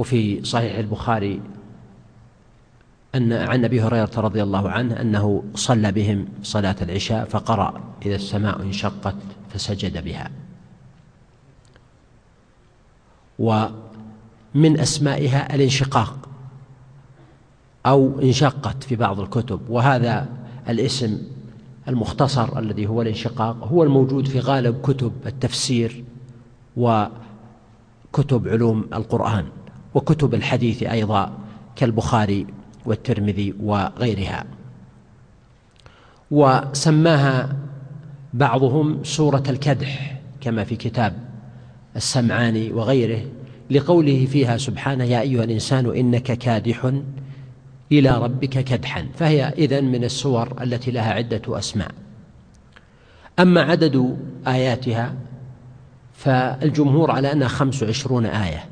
وفي صحيح البخاري أن عن أبي هريرة رضي الله عنه أنه صلى بهم صلاة العشاء فقرأ إذا السماء انشقت فسجد بها. ومن أسمائها الانشقاق أو انشقت في بعض الكتب وهذا الاسم المختصر الذي هو الانشقاق هو الموجود في غالب كتب التفسير وكتب علوم القرآن. وكتب الحديث أيضا كالبخاري والترمذي وغيرها. وسماها بعضهم سورة الكدح كما في كتاب السمعاني وغيره لقوله فيها سبحانه يا أيها الإنسان إنك كادح إلى ربك كدحا. فهي إذن من السور التي لها عدة أسماء. أما عدد آياتها فالجمهور على أنها خمس وعشرون آية.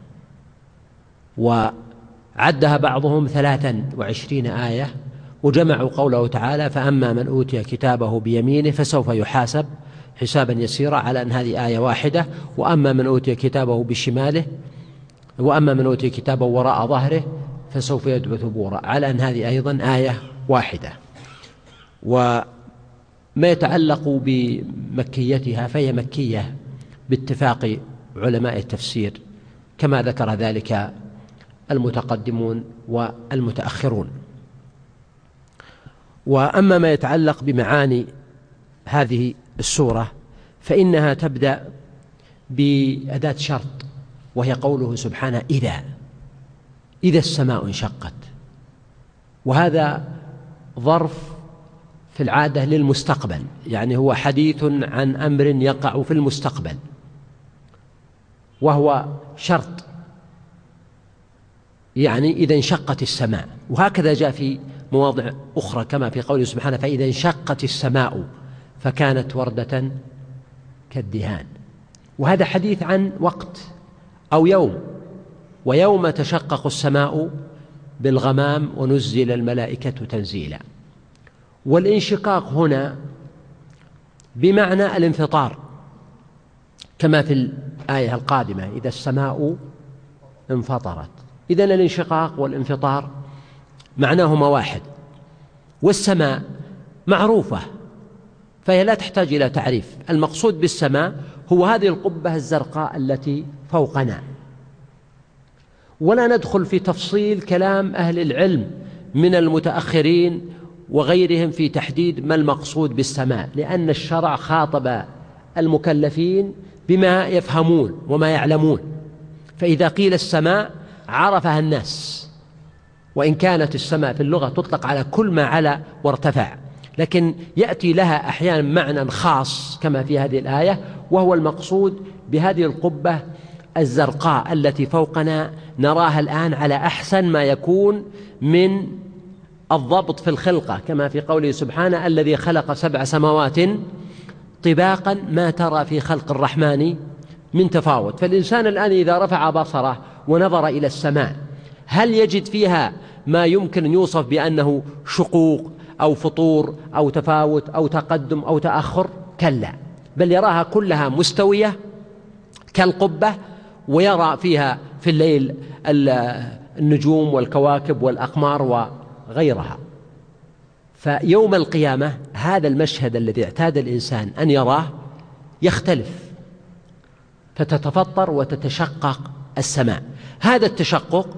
وعدها بعضهم ثلاثا وعشرين آية وجمعوا قوله تعالى فأما من أوتي كتابه بيمينه فسوف يحاسب حسابا يسيرا على أن هذه آية واحدة. وأما من أوتي كتابه بشماله وأما من أوتي كتابه وراء ظهره فسوف يدعو ثبورا على أن هذه أيضا آية واحدة. وما يتعلق بمكيتها فهي مكية باتفاق علماء التفسير كما ذكر ذلك المتقدمون والمتأخرون. وأما ما يتعلق بمعاني هذه السورة فإنها تبدأ بأداة شرط وهي قوله سبحانه إذا. إذا السماء انشقت. وهذا ظرف في العادة للمستقبل يعني هو حديث عن أمر يقع في المستقبل وهو شرط. يعني إذا انشقت السماء. وهكذا جاء في مواضع أخرى كما في قوله سبحانه فإذا انشقت السماء فكانت وردة كالدهان. وهذا حديث عن وقت أو يوم. ويوم تشقق السماء بالغمام ونزل الملائكة تنزيلا. والانشقاق هنا بمعنى الانفطار كما في الآية القادمة إذا السماء انفطرت. إذا الانشقاق والانفطار معناهما واحد والسماء معروفة فهي لا تحتاج إلى تعريف المقصود بالسماء هو هذه القبة الزرقاء التي فوقنا. ولا ندخل في تفصيل كلام أهل العلم من المتأخرين وغيرهم في تحديد ما المقصود بالسماء لأن الشرع خاطب المكلفين بما يفهمون وما يعلمون. فإذا قيل السماء عرفها الناس. وإن كانت السماء في اللغة تطلق على كل ما علا وارتفع. لكن يأتي لها أحيانا معنى خاص كما في هذه الآية وهو المقصود بهذه القبة الزرقاء التي فوقنا نراها الآن على أحسن ما يكون من الضبط في الخلقة. كما في قوله سبحانه الذي خلق سبع سماوات طباقا ما ترى في خلق الرحمن من تفاوت. فالإنسان الآن إذا رفع بصره ونظر إلى السماء. هل يجد فيها ما يمكن أن يوصف بأنه شقوق أو فطور أو تفاوت أو تقدم أو تأخر؟ كلا. بل يراها كلها مستوية كالقبة ويرى فيها في الليل النجوم والكواكب والأقمار وغيرها. فيوم القيامة هذا المشهد الذي اعتاد الإنسان أن يراه يختلف. فتتفطر وتتشقق السماء. هذا التشقق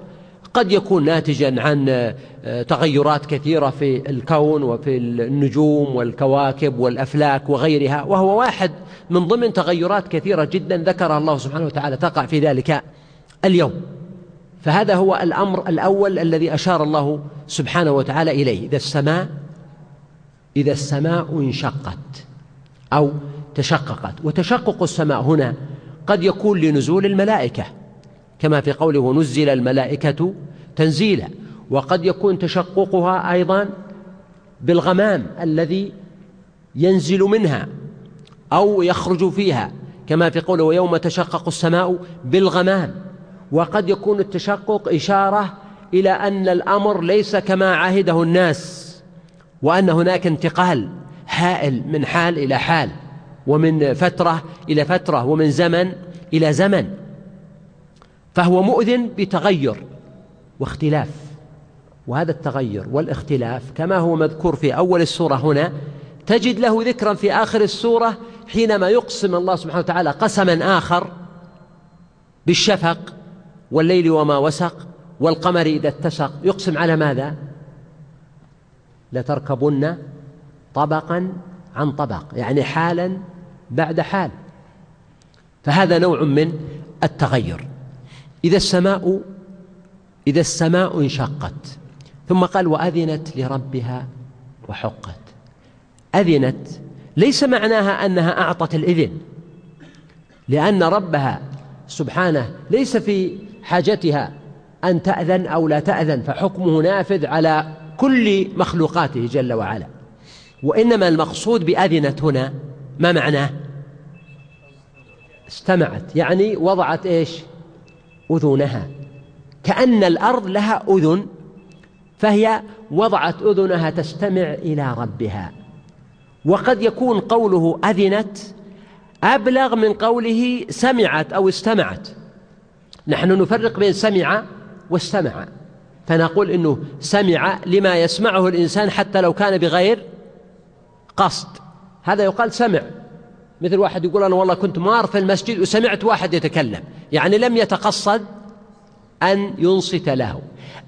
قد يكون ناتجا عن آه، تغيرات كثيرة في الكون وفي النجوم والكواكب والأفلاك وغيرها وهو واحد من ضمن تغيرات كثيرة جدا ذكرها الله سبحانه وتعالى تقع في ذلك اليوم. فهذا هو الأمر الأول الذي أشار الله سبحانه وتعالى إليه إذا السماء إذا السماء انشقت أو تشققت. وتشقق السماء هنا قد يكون لنزول الملائكة. كما في قوله ونزل الملائكة تنزيلا. وقد يكون تشققها أيضا بالغمام الذي ينزل منها أو يخرج فيها كما في قوله ويوم تشقق السماء بالغمام. وقد يكون التشقق إشارة إلى أن الأمر ليس كما عهده الناس وأن هناك انتقال حائل من حال إلى حال ومن فترة إلى فترة ومن زمن إلى زمن. فهو مؤذن بتغير واختلاف وهذا التغير والاختلاف كما هو مذكور في أول السورة هنا تجد له ذكرا في آخر السورة حينما يقسم الله سبحانه وتعالى قسما آخر بالشفق والليل وما وسق والقمر إذا اتسق. يقسم على ماذا؟ لتركبن طبقا عن طبق يعني حالا بعد حال. فهذا نوع من التغير. إذا السماء إذا السماء انشقت. ثم قال وأذنت لربها وحقت. أذنت ليس معناها أنها أعطت الإذن لأن ربها سبحانه ليس في حاجتها أن تأذن أو لا تأذن فحكمه نافذ على كل مخلوقاته جل وعلا. وإنما المقصود بأذنت هنا ما معناه؟ استمعت. يعني وضعت إيش؟ أذنها. كأن الأرض لها أذن فهي وضعت أذنها تستمع إلى ربها. وقد يكون قوله أذنت أبلغ من قوله سمعت أو استمعت. نحن نفرق بين سمع واستمع. فنقول إنه سمع لما يسمعه الإنسان حتى لو كان بغير قصد. هذا يقال سمع. مثل واحد يقول أنا والله كنت مار في المسجد وسمعت واحد يتكلم. يعني لم يتقصد أن ينصت له.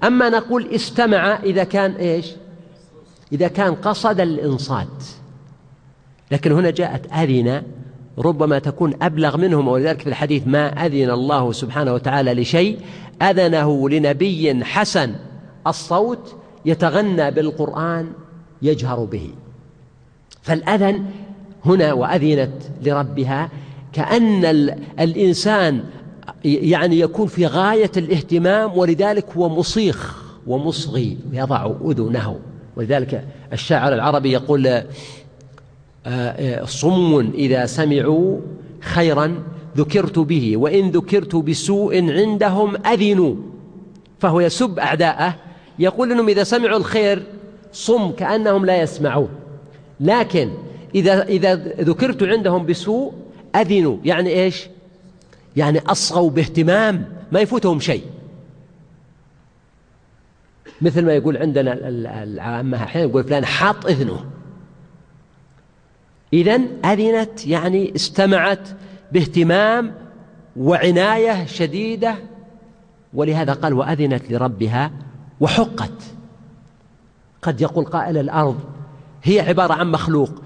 أما نقول استمع إذا كان إيش؟ إذا كان قصد الإنصات. لكن هنا جاءت اذن ربما تكون أبلغ منهم ولذلك في الحديث ما أذن الله سبحانه وتعالى لشيء أذنه لنبي حسن. الصوت يتغنى بالقرآن يجهر به. فالأذن هنا وأذنت لربها كأن الإنسان يعني يكون في غاية الاهتمام ولذلك هو مصيخ ومصغي يضع أذنه. ولذلك الشاعر العربي يقول آه، آه، صم إذا سمعوا خيرا ذكرت به وإن ذكرت بسوء عندهم أذنوا. فهو يسب أعداءه يقول أنهم إذا سمعوا الخير صم كأنهم لا يسمعون. لكن إذا إذا ذكرت عندهم بسوء أذنوا. يعني إيش؟ يعني أصغوا باهتمام ما يفوتهم شيء. مثل ما يقول عندنا العامة أحيانا يقول فلان حاط إذنه. إذن أذنت يعني استمعت باهتمام وعناية شديدة. ولهذا قال وأذنت لربها وحقت. قد يقول قائل الأرض هي عبارة عن مخلوق.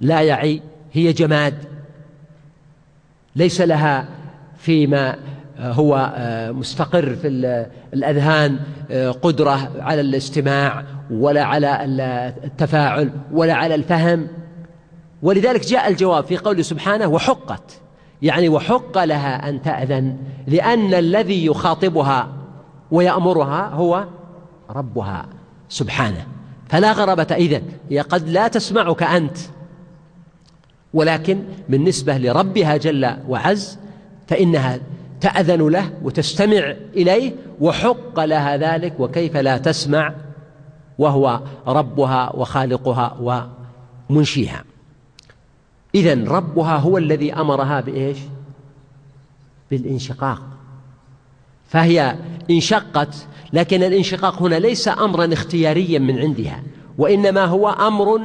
لا يعي هي جماد. ليس لها فيما هو مستقر في الأذهان قدرة على الاستماع ولا على التفاعل ولا على الفهم. ولذلك جاء الجواب في قوله سبحانه وحقت. يعني وحق لها أن تأذن لأن الذي يخاطبها ويأمرها هو ربها سبحانه. فلا غرابة إذن هي قد لا تسمعك أنت. ولكن بالنسبة لربها جل وعز فإنها تأذن له وتستمع إليه وحق لها ذلك وكيف لا تسمع وهو ربها وخالقها ومنشيها إذا ربها هو الذي أمرها بإيش؟ بالانشقاق فهي انشقت لكن الانشقاق هنا ليس أمرا اختياريا من عندها وإنما هو أمر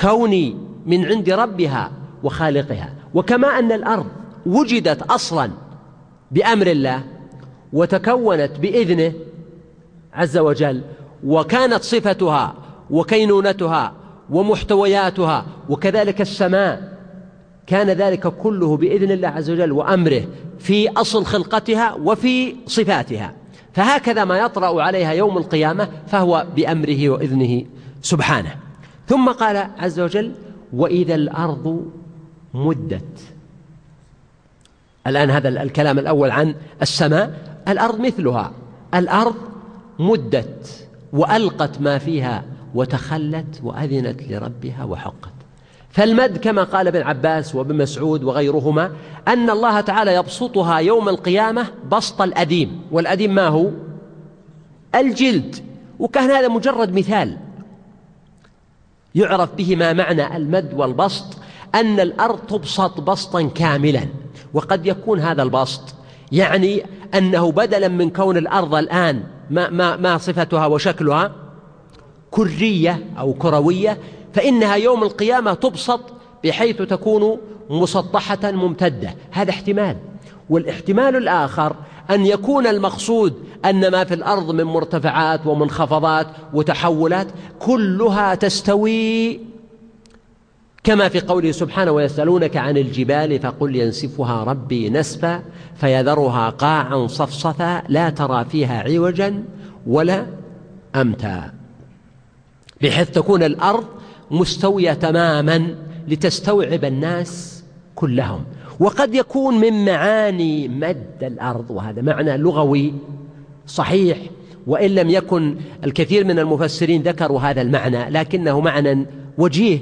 كوني من عند ربها وخالقها. وكما أن الأرض وجدت أصلا بأمر الله وتكونت بإذنه عز وجل وكانت صفتها وكينونتها ومحتوياتها وكذلك السماء. كان ذلك كله بإذن الله عز وجل وأمره في أصل خلقتها وفي صفاتها. فهكذا ما يطرأ عليها يوم القيامة فهو بأمره وإذنه سبحانه. ثم قال عز وجل وإذا الأرض مدت. الآن هذا الكلام الأول عن السماء الأرض مثلها. الأرض مدت وألقت ما فيها وتخلت وأذنت لربها وحقت. فالمد كما قال ابن عباس وابن مسعود وغيرهما أن الله تعالى يبسطها يوم القيامة بسط الأديم. والأديم ما هو؟ الجلد. وكان هذا مجرد مثال. يعرف به ما معنى المد والبسط أن الأرض تبسط بسطا كاملا وقد يكون هذا البسط. يعني أنه بدلا من كون الأرض الآن ما, ما, ما صفتها وشكلها كرية أو كروية فإنها يوم القيامة تبسط بحيث تكون مسطحة ممتدة. هذا احتمال. والاحتمال الآخر أن يكون المقصود أن ما في الأرض من مرتفعات ومنخفضات وتحولات كلها تستوي كما في قوله سبحانه ويسألونك عن الجبال فقل ينسفها ربي نسفا فيذرها قاعا صفصفا لا ترى فيها عوجا ولا أمتا. بحيث تكون الأرض مستوية تماما لتستوعب الناس كلهم. وقد يكون من معاني مد الأرض وهذا معنى لغوي صحيح وإن لم يكن الكثير من المفسرين ذكروا هذا المعنى لكنه معنى وجيه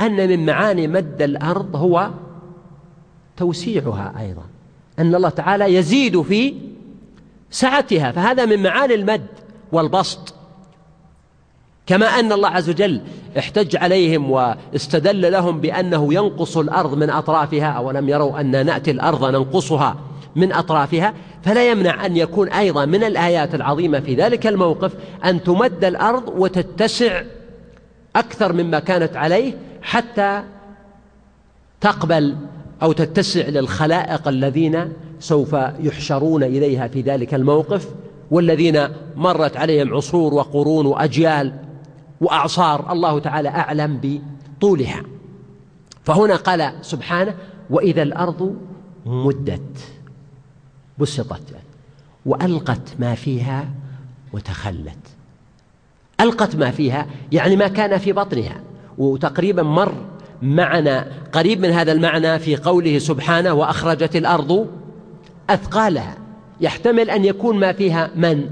أن من معاني مد الأرض هو توسيعها أيضا أن الله تعالى يزيد في سعتها فهذا من معاني المد والبسط. كما أن الله عز وجل احتج عليهم واستدل لهم بأنه ينقص الأرض من أطرافها أولم يروا أن نأتي الأرض ننقصها من أطرافها؟ فلا يمنع أن يكون أيضا من الآيات العظيمة في ذلك الموقف أن تمد الأرض وتتسع أكثر مما كانت عليه حتى تقبل أو تتسع للخلائق الذين سوف يحشرون إليها في ذلك الموقف والذين مرت عليهم عصور وقرون وأجيال. وأعصار الله تعالى أعلم بطولها. فهنا قال سبحانه وإذا الأرض مدت بسطت وألقت ما فيها وتخلت. ألقت ما فيها يعني ما كان في بطنها. وتقريبا مر معنا قريب من هذا المعنى في قوله سبحانه وأخرجت الأرض أثقالها. يحتمل أن يكون ما فيها من؟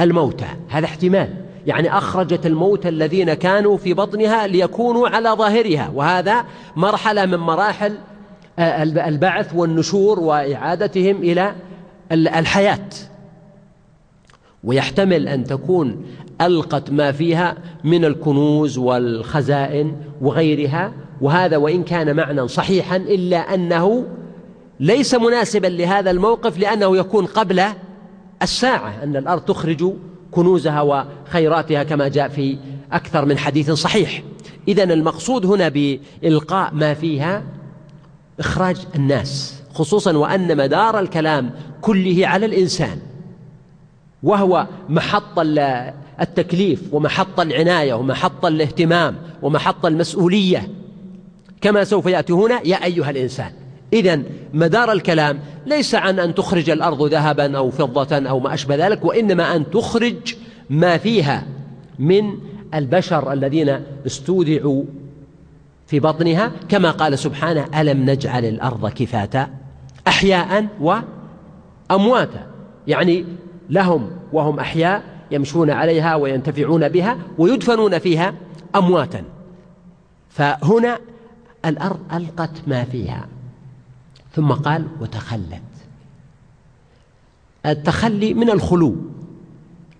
الموتى هذا احتمال. يعني أخرجت الموتى الذين كانوا في بطنها ليكونوا على ظاهرها وهذا مرحلة من مراحل آه، البعث والنشور وإعادتهم إلى الحياة. ويحتمل أن تكون ألقت ما فيها من الكنوز والخزائن وغيرها وهذا وإن كان معنى صحيحا إلا أنه ليس مناسبا لهذا الموقف لأنه يكون قبل الساعة أن الأرض تخرج كنوزها وخيراتها كما جاء في أكثر من حديث صحيح. إذا المقصود هنا بإلقاء ما فيها إخراج الناس خصوصا وأن مدار الكلام كله على الإنسان وهو محط التكليف ومحط العناية ومحط الاهتمام ومحط المسؤولية. كما سوف يأتي هنا يا أيها الإنسان إذا مدار الكلام ليس عن أن تخرج الأرض ذهبا أو فضة أو ما أشبه ذلك وإنما أن تخرج ما فيها من البشر الذين استودعوا في بطنها. كما قال سبحانه ألم نجعل الأرض كفاتا أحياء وأمواتا. يعني لهم وهم أحياء يمشون عليها وينتفعون بها ويدفنون فيها أمواتا. فهنا الأرض ألقت ما فيها. ثم قال وتخلت. التخلي من الخلو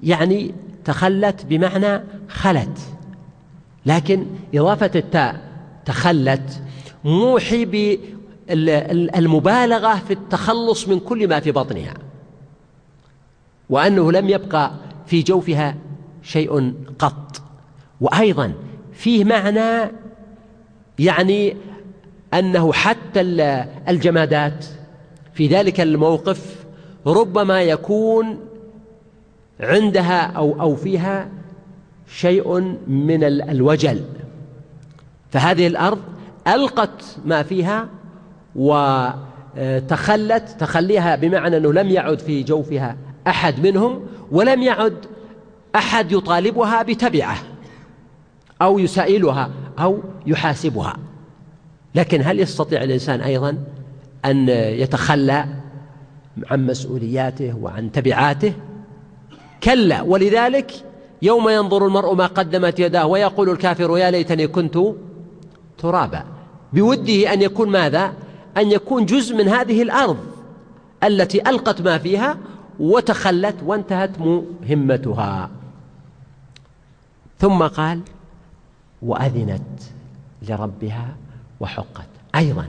يعني تخلت بمعنى خلت لكن إضافة التاء تخلت موحي بالمبالغة في التخلص من كل ما في بطنها وأنه لم يبقى في جوفها شيء قط وأيضا فيه معنى يعني أنه حتى الجمادات في ذلك الموقف ربما يكون عندها أو أو فيها شيء من الوجل. فهذه الأرض ألقت ما فيها وتخلت تخليها بمعنى أنه لم يعد في جوفها أحد منهم ولم يعد أحد يطالبها بتبعه أو يسائلها أو يحاسبها. لكن هل يستطيع الإنسان أيضا أن يتخلى عن مسؤولياته وعن تبعاته؟ كلا ولذلك يوم ينظر المرء ما قدمت يداه ويقول الكافر يا ليتني كنت ترابا. بوده أن يكون ماذا؟ أن يكون جزء من هذه الأرض التي ألقت ما فيها وتخلت وانتهت مهمتها. ثم قال وأذنت لربها وحقت. أيضا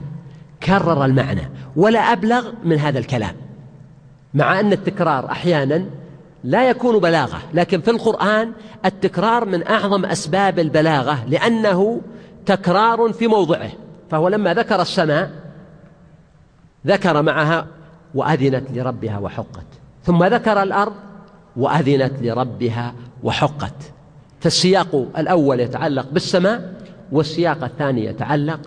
كرر المعنى ولا أبلغ من هذا الكلام مع أن التكرار أحيانا لا يكون بلاغة لكن في القرآن التكرار من أعظم أسباب البلاغة لأنه تكرار في موضعه. فهو لما ذكر السماء ذكر معها وأذنت لربها وحقت. ثم ذكر الأرض وأذنت لربها وحقت. فالسياق الأول يتعلق بالسماء والسياق الثاني يتعلق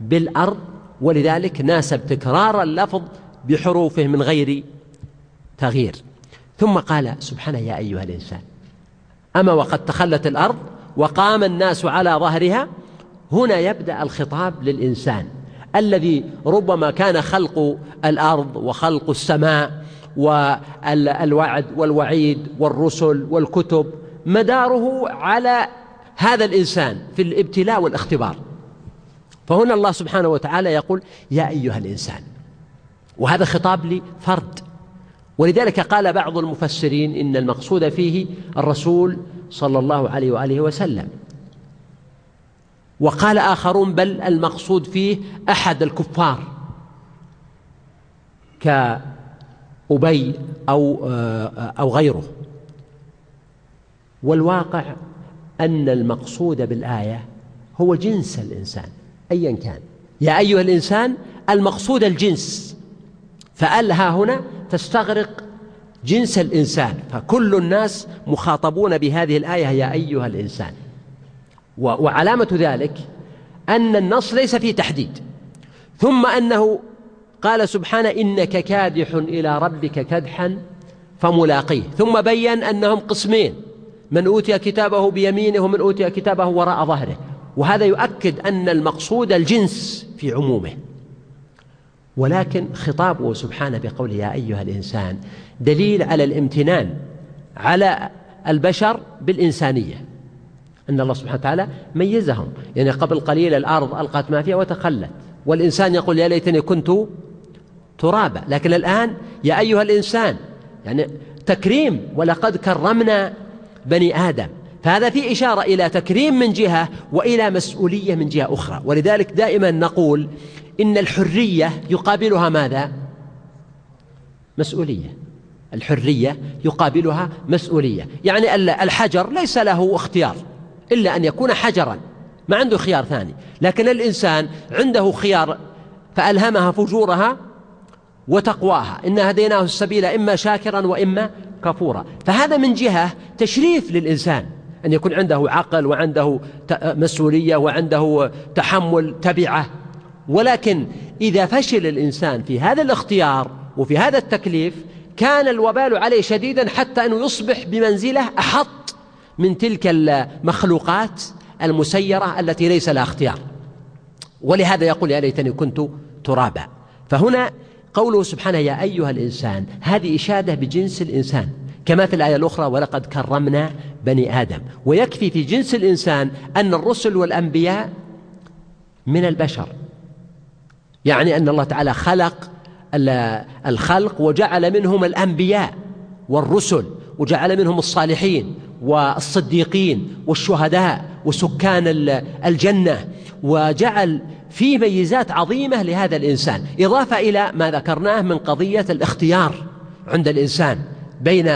بالأرض ولذلك ناسب تكرار اللفظ بحروفه من غير تغيير. ثم قال سبحانه يا أيها الإنسان أما وقد تخلت الأرض وقام الناس على ظهرها هنا يبدأ الخطاب للإنسان الذي ربما كان خلق الأرض وخلق السماء والوعد والوعيد والرسل والكتب مداره على هذا الإنسان في الابتلاء والاختبار. فهنا الله سبحانه وتعالى يقول يا أيها الإنسان وهذا خطاب لفرد. ولذلك قال بعض المفسرين إن المقصود فيه الرسول صلى الله عليه وآله وسلم. وقال آخرون بل المقصود فيه أحد الكفار كأبي أو أو غيره. والواقع أن المقصود بالآية هو جنس الإنسان. أيا كان. يا أيها الإنسان المقصود الجنس. فألها هنا تستغرق جنس الإنسان. فكل الناس مخاطبون بهذه الآية يا أيها الإنسان. وعلامة ذلك أن النص ليس فيه تحديد. ثم أنه قال سبحانه إنك كادح إلى ربك كدحا فملاقيه. ثم بين أنهم قسمين. من أوتي كتابه بيمينه ومن أوتي كتابه وراء ظهره. وهذا يؤكد أن المقصود الجنس في عمومه. ولكن خطابه سبحانه بقوله يا أيها الإنسان دليل على الامتنان على البشر بالإنسانية. أن الله سبحانه وتعالى ميزهم. يعني قبل قليل الأرض ألقت ما فيها وتخلت. والإنسان يقول يا ليتني كنت ترابا. لكن الآن يا أيها الإنسان يعني تكريم ولقد كرمنا بني آدم. فهذا في إشارة إلى تكريم من جهة وإلى مسؤولية من جهة أخرى. ولذلك دائما نقول إن الحرية يقابلها ماذا؟ مسؤولية. الحرية يقابلها مسؤولية. يعني الحجر ليس له اختيار إلا أن يكون حجرا ما عنده خيار ثاني. لكن الإنسان عنده خيار فألهمها فجورها وتقواها. إنا هديناه السبيل إما شاكرا وإما كفورا. فهذا من جهة تشريف للإنسان. أن يكون عنده عقل وعنده مسؤولية وعنده تحمل تبعة. ولكن إذا فشل الإنسان في هذا الاختيار وفي هذا التكليف كان الوبال عليه شديدا حتى أنه يصبح بمنزلة أحط من تلك المخلوقات المسيرة التي ليس لها اختيار. ولهذا يقول يا ليتني كنت ترابا. فهنا قوله سبحانه يا أيها الإنسان هذه إشادة بجنس الإنسان. كما في الآية الأخرى ولقد كرمنا بني آدم. ويكفي في جنس الإنسان أن الرسل والأنبياء من البشر. يعني أن الله تعالى خلق الخلق وجعل منهم الأنبياء والرسل وجعل منهم الصالحين والصديقين والشهداء وسكان الجنة وجعل في ميزات عظيمة لهذا الإنسان. إضافة إلى ما ذكرناه من قضية الاختيار عند الإنسان بين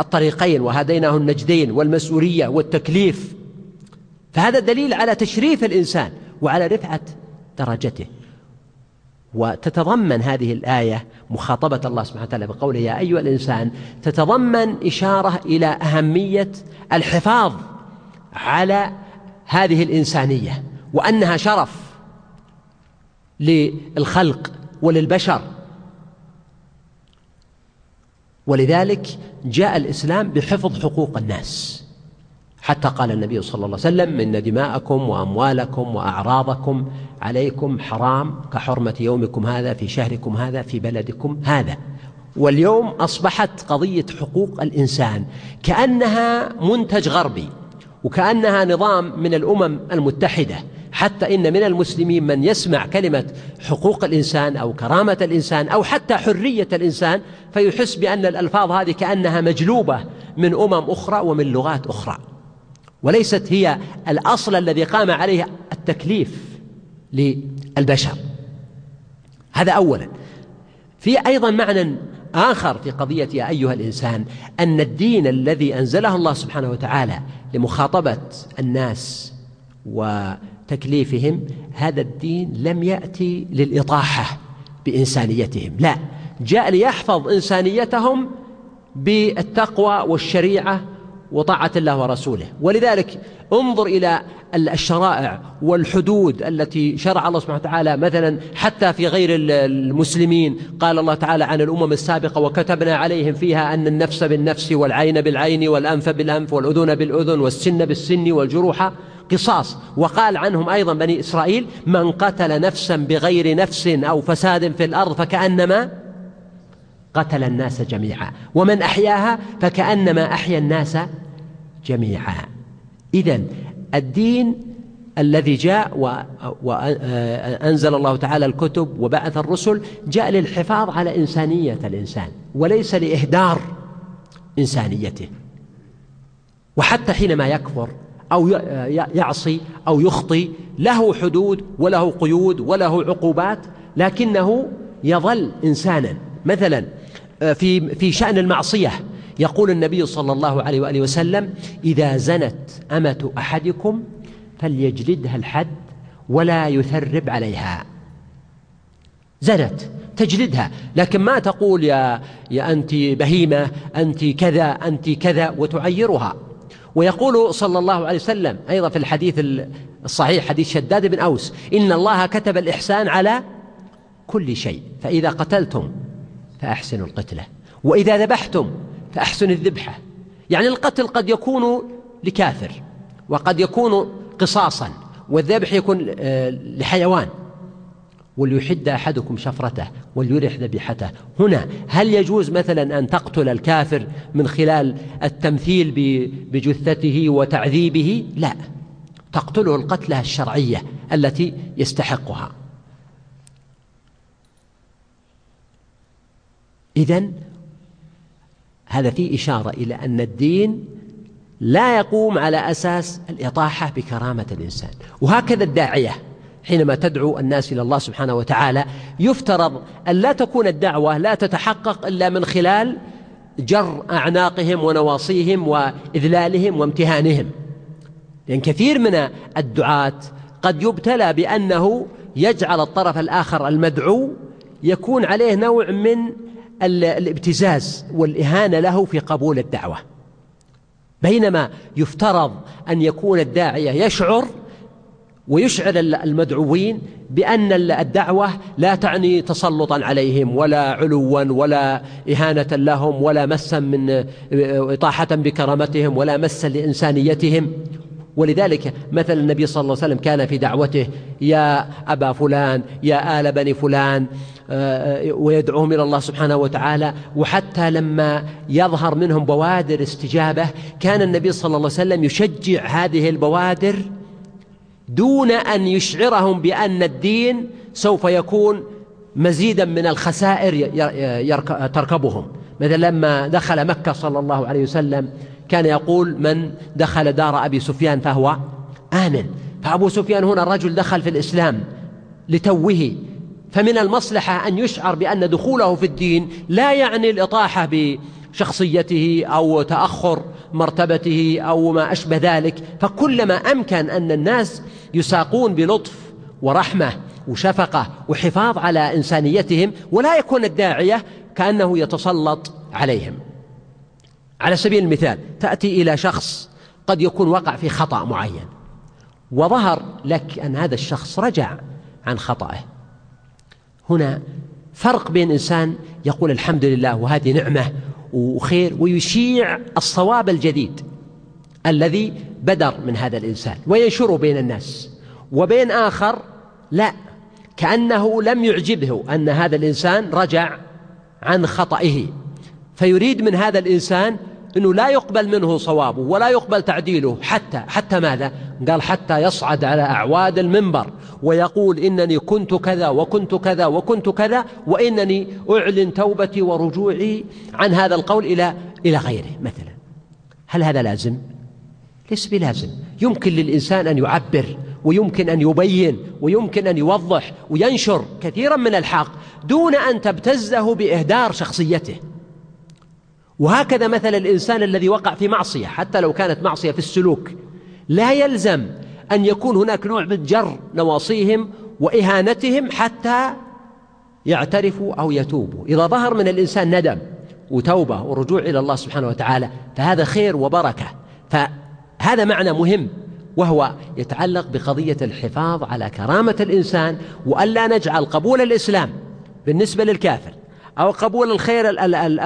الطريقين وهديناه النجدين والمسؤولية والتكليف. فهذا دليل على تشريف الإنسان وعلى رفعة درجته. وتتضمن هذه الآية مخاطبة الله سبحانه وتعالى بقوله يا أيها الإنسان تتضمن إشارة إلى أهمية الحفاظ على هذه الإنسانية وأنها شرف للخلق وللبشر ولذلك جاء الإسلام بحفظ حقوق الناس. حتى قال النبي صلى الله عليه وسلم إن دماءكم وأموالكم وأعراضكم عليكم حرام كحرمة يومكم هذا في شهركم هذا في بلدكم هذا. واليوم أصبحت قضية حقوق الإنسان كأنها منتج غربي. وكأنها نظام من الأمم المتحدة حتى إن من المسلمين من يسمع كلمة حقوق الإنسان أو كرامة الإنسان أو حتى حرية الإنسان فيحس بأن الألفاظ هذه كأنها مجلوبة من أمم أخرى ومن لغات أخرى. وليست هي الأصل الذي قام عليه التكليف للبشر. هذا أولا. في أيضا معنى آخر في قضية يا أيها الإنسان أن الدين الذي أنزله الله سبحانه وتعالى لمخاطبة الناس وتكليفهم هذا الدين لم يأتي للإطاحة بإنسانيتهم لا جاء ليحفظ إنسانيتهم بالتقوى والشريعة وطاعة الله ورسوله. ولذلك انظر إلى الشرائع والحدود التي شرع الله سبحانه وتعالى مثلا حتى في غير المسلمين. قال الله تعالى عن الأمم السابقة وكتبنا عليهم فيها أن النفس بالنفس والعين بالعين والأنف بالأنف والأذن بالأذن والسن بالسن والجروح. قصاص. وقال عنهم أيضا بني إسرائيل من قتل نفسا بغير نفس أو فساد في الأرض فكأنما قتل الناس جميعا. ومن أحياها فكأنما أحيا الناس جميعا. إذا الدين الذي جاء وأنزل الله تعالى الكتب وبعث الرسل جاء للحفاظ على إنسانية الإنسان وليس لإهدار إنسانيته. وحتى حينما يكفر أو يعصي أو يخطي له حدود وله قيود وله عقوبات لكنه يظل إنسانا. مثلا في في شأن المعصية يقول النبي صلى الله عليه وآله وسلم إذا زنت أمة أحدكم فليجلدها الحد ولا يثرب عليها. زنت تجلدها. لكن ما تقول يا يا أنت بهيمة أنت كذا أنت كذا وتعيرها. ويقول صلى الله عليه وسلم أيضا في الحديث الصحيح حديث شداد بن أوس إن الله كتب الإحسان على كل شيء فإذا قتلتم فأحسنوا القتلة وإذا ذبحتم فأحسن الذبحة. يعني القتل قد يكون لكافر وقد يكون قصاصا والذبح يكون آه، لحيوان. وليحد أحدكم شفرته وليرح ذبيحته. هنا هل يجوز مثلا أن تقتل الكافر من خلال التمثيل بجثته وتعذيبه؟ لا. تقتله القتلة الشرعية التي يستحقها. إذن هذا فيه إشارة إلى أن الدين لا يقوم على أساس الإطاحة بكرامة الإنسان. وهكذا الداعية حينما تدعو الناس إلى الله سبحانه وتعالى يفترض أن لا تكون الدعوة لا تتحقق إلا من خلال جر أعناقهم ونواصيهم وإذلالهم وامتهانهم. لأن كثير من الدعاة قد يبتلى بأنه يجعل الطرف الآخر المدعو يكون عليه نوع من الابتزاز والإهانة له في قبول الدعوة. بينما يفترض أن يكون الداعية يشعر ويشعر المدعوين بأن الدعوة لا تعني تسلطا عليهم ولا علوا ولا إهانة لهم ولا مسا من إطاحة بكرامتهم ولا مسا لإنسانيتهم. ولذلك مثل النبي صلى الله عليه وسلم كان في دعوته يا أبا فلان يا آل بني فلان ويدعوهم إلى الله سبحانه وتعالى. وحتى لما يظهر منهم بوادر استجابة كان النبي صلى الله عليه وسلم يشجع هذه البوادر دون أن يشعرهم بأن الدين سوف يكون مزيدا من الخسائر تركبهم. مثلا لما دخل مكة صلى الله عليه وسلم كان يقول من دخل دار أبي سفيان فهو آمن. فأبو سفيان هنا الرجل دخل في الإسلام لتوه فمن المصلحة أن يشعر بأن دخوله في الدين لا يعني الإطاحة بشخصيته أو تأخر مرتبته أو ما أشبه ذلك فكلما أمكن أن الناس يساقون بلطف ورحمة وشفقة وحفاظ على إنسانيتهم ولا يكون الداعية كأنه يتسلط عليهم. على سبيل المثال تأتي إلى شخص قد يكون وقع في خطأ معين وظهر لك أن هذا الشخص رجع عن خطأه. هنا فرق بين إنسان يقول الحمد لله وهذه نعمة وخير ويشيع الصواب الجديد الذي بدر من هذا الإنسان وينشره بين الناس وبين آخر لا كأنه لم يعجبه أن هذا الإنسان رجع عن خطئه فيريد من هذا الإنسان أنه لا يقبل منه صوابه ولا يقبل تعديله حتى حتى ماذا؟ قال حتى يصعد على أعواد المنبر ويقول إنني كنت كذا وكنت كذا وكنت كذا وإنني أعلن توبتي ورجوعي عن هذا القول إلى إلى غيره مثلا هل هذا لازم؟ ليس بلازم يمكن للإنسان أن يعبر ويمكن أن يبين ويمكن أن يوضح وينشر كثيرا من الحق دون أن تبتزه بإهدار شخصيته وهكذا مثل الإنسان الذي وقع في معصية حتى لو كانت معصية في السلوك لا يلزم أن يكون هناك نوع من جر نواصيهم وإهانتهم حتى يعترفوا أو يتوبوا. إذا ظهر من الإنسان ندم وتوبة ورجوع إلى الله سبحانه وتعالى فهذا خير وبركة. فهذا معنى مهم وهو يتعلق بقضية الحفاظ على كرامة الإنسان وألا نجعل قبول الإسلام بالنسبة للكافر أو قبول الخير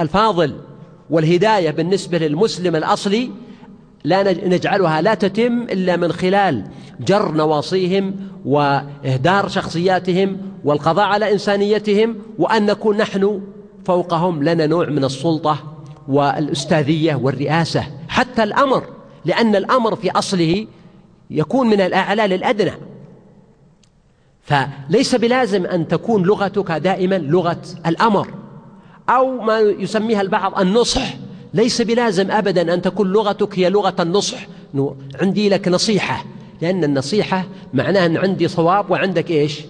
الفاضل والهداية بالنسبة للمسلم الأصلي لا نجعلها لا تتم إلا من خلال جر نواصيهم وإهدار شخصياتهم والقضاء على إنسانيتهم وأن نكون نحن فوقهم لنا نوع من السلطة والأستاذية والرئاسة. حتى الأمر لأن الأمر في أصله يكون من الأعلى للأدنى. فليس بلازم أن تكون لغتك دائما لغة الأمر. أو ما يسميها البعض النصح. ليس بلازم أبدا أن تكون لغتك هي لغة النصح. عندي لك نصيحة. لأن النصيحة معناها أن عندي صواب وعندك إيش؟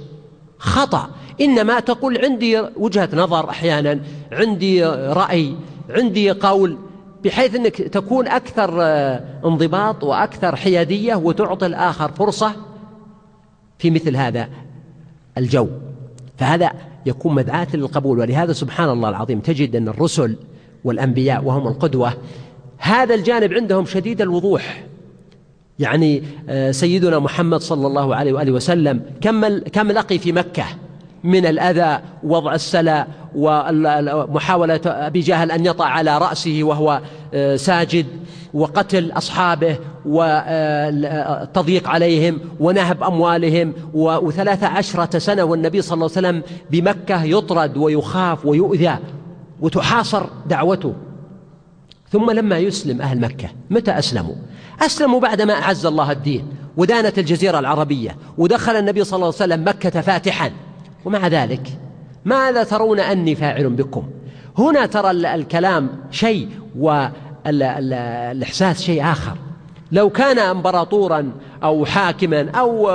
خطأ. إنما تقول عندي وجهة نظر أحيانا عندي رأي عندي قول بحيث أنك تكون أكثر آه، انضباط وأكثر حيادية وتعطي الآخر فرصة في مثل هذا الجو. فهذا يكون مدعاة للقبول. ولهذا سبحان الله العظيم تجد أن الرسل والأنبياء وهم القدوة. هذا الجانب عندهم شديد الوضوح. يعني آه، سيدنا محمد صلى الله عليه وآله وسلم كم كم لقي في مكة؟ من الأذى وضع السلا ومحاولة أبي جهل أن يطع على رأسه وهو آه، ساجد وقتل أصحابه والتضييق عليهم ونهب أموالهم وثلاث عشرة سنة والنبي صلى الله عليه وسلم بمكة يطرد ويخاف ويؤذى وتحاصر دعوته. ثم لما يسلم أهل مكة متى أسلموا؟ أسلموا بعدما أعز الله الدين ودانت الجزيرة العربية ودخل النبي صلى الله عليه وسلم مكة فاتحا. ومع ذلك ماذا ترون أني فاعل بكم؟ هنا ترى الكلام شيء والإحساس شيء آخر. لو كان امبراطورا أو حاكما أو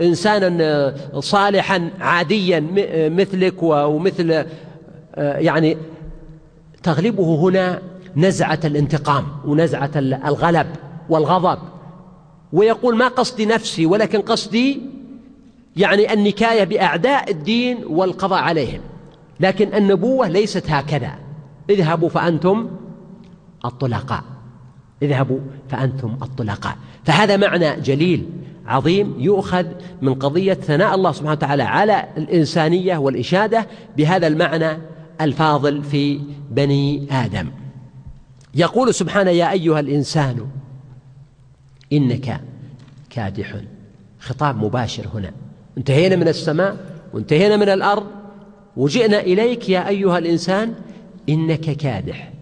انسانا صالحا عاديا مثلك ومثل يعني تغلبه هنا نزعة الانتقام ونزعة الغلب والغضب. ويقول ما قصدي نفسي ولكن قصدي يعني النكاية بأعداء الدين والقضاء عليهم. لكن النبوة ليست هكذا. اذهبوا فأنتم الطلقاء. اذهبوا فأنتم الطلقاء. فهذا معنى جليل عظيم يؤخذ من قضية ثناء الله سبحانه وتعالى على الإنسانية والإشادة بهذا المعنى الفاضل في بني آدم. يقول سبحانه يا أيها الإنسان إنك كادح. خطاب مباشر هنا. انتهينا من السماء وانتهينا من الأرض. وجئنا إليك يا أيها الإنسان إنك كادح.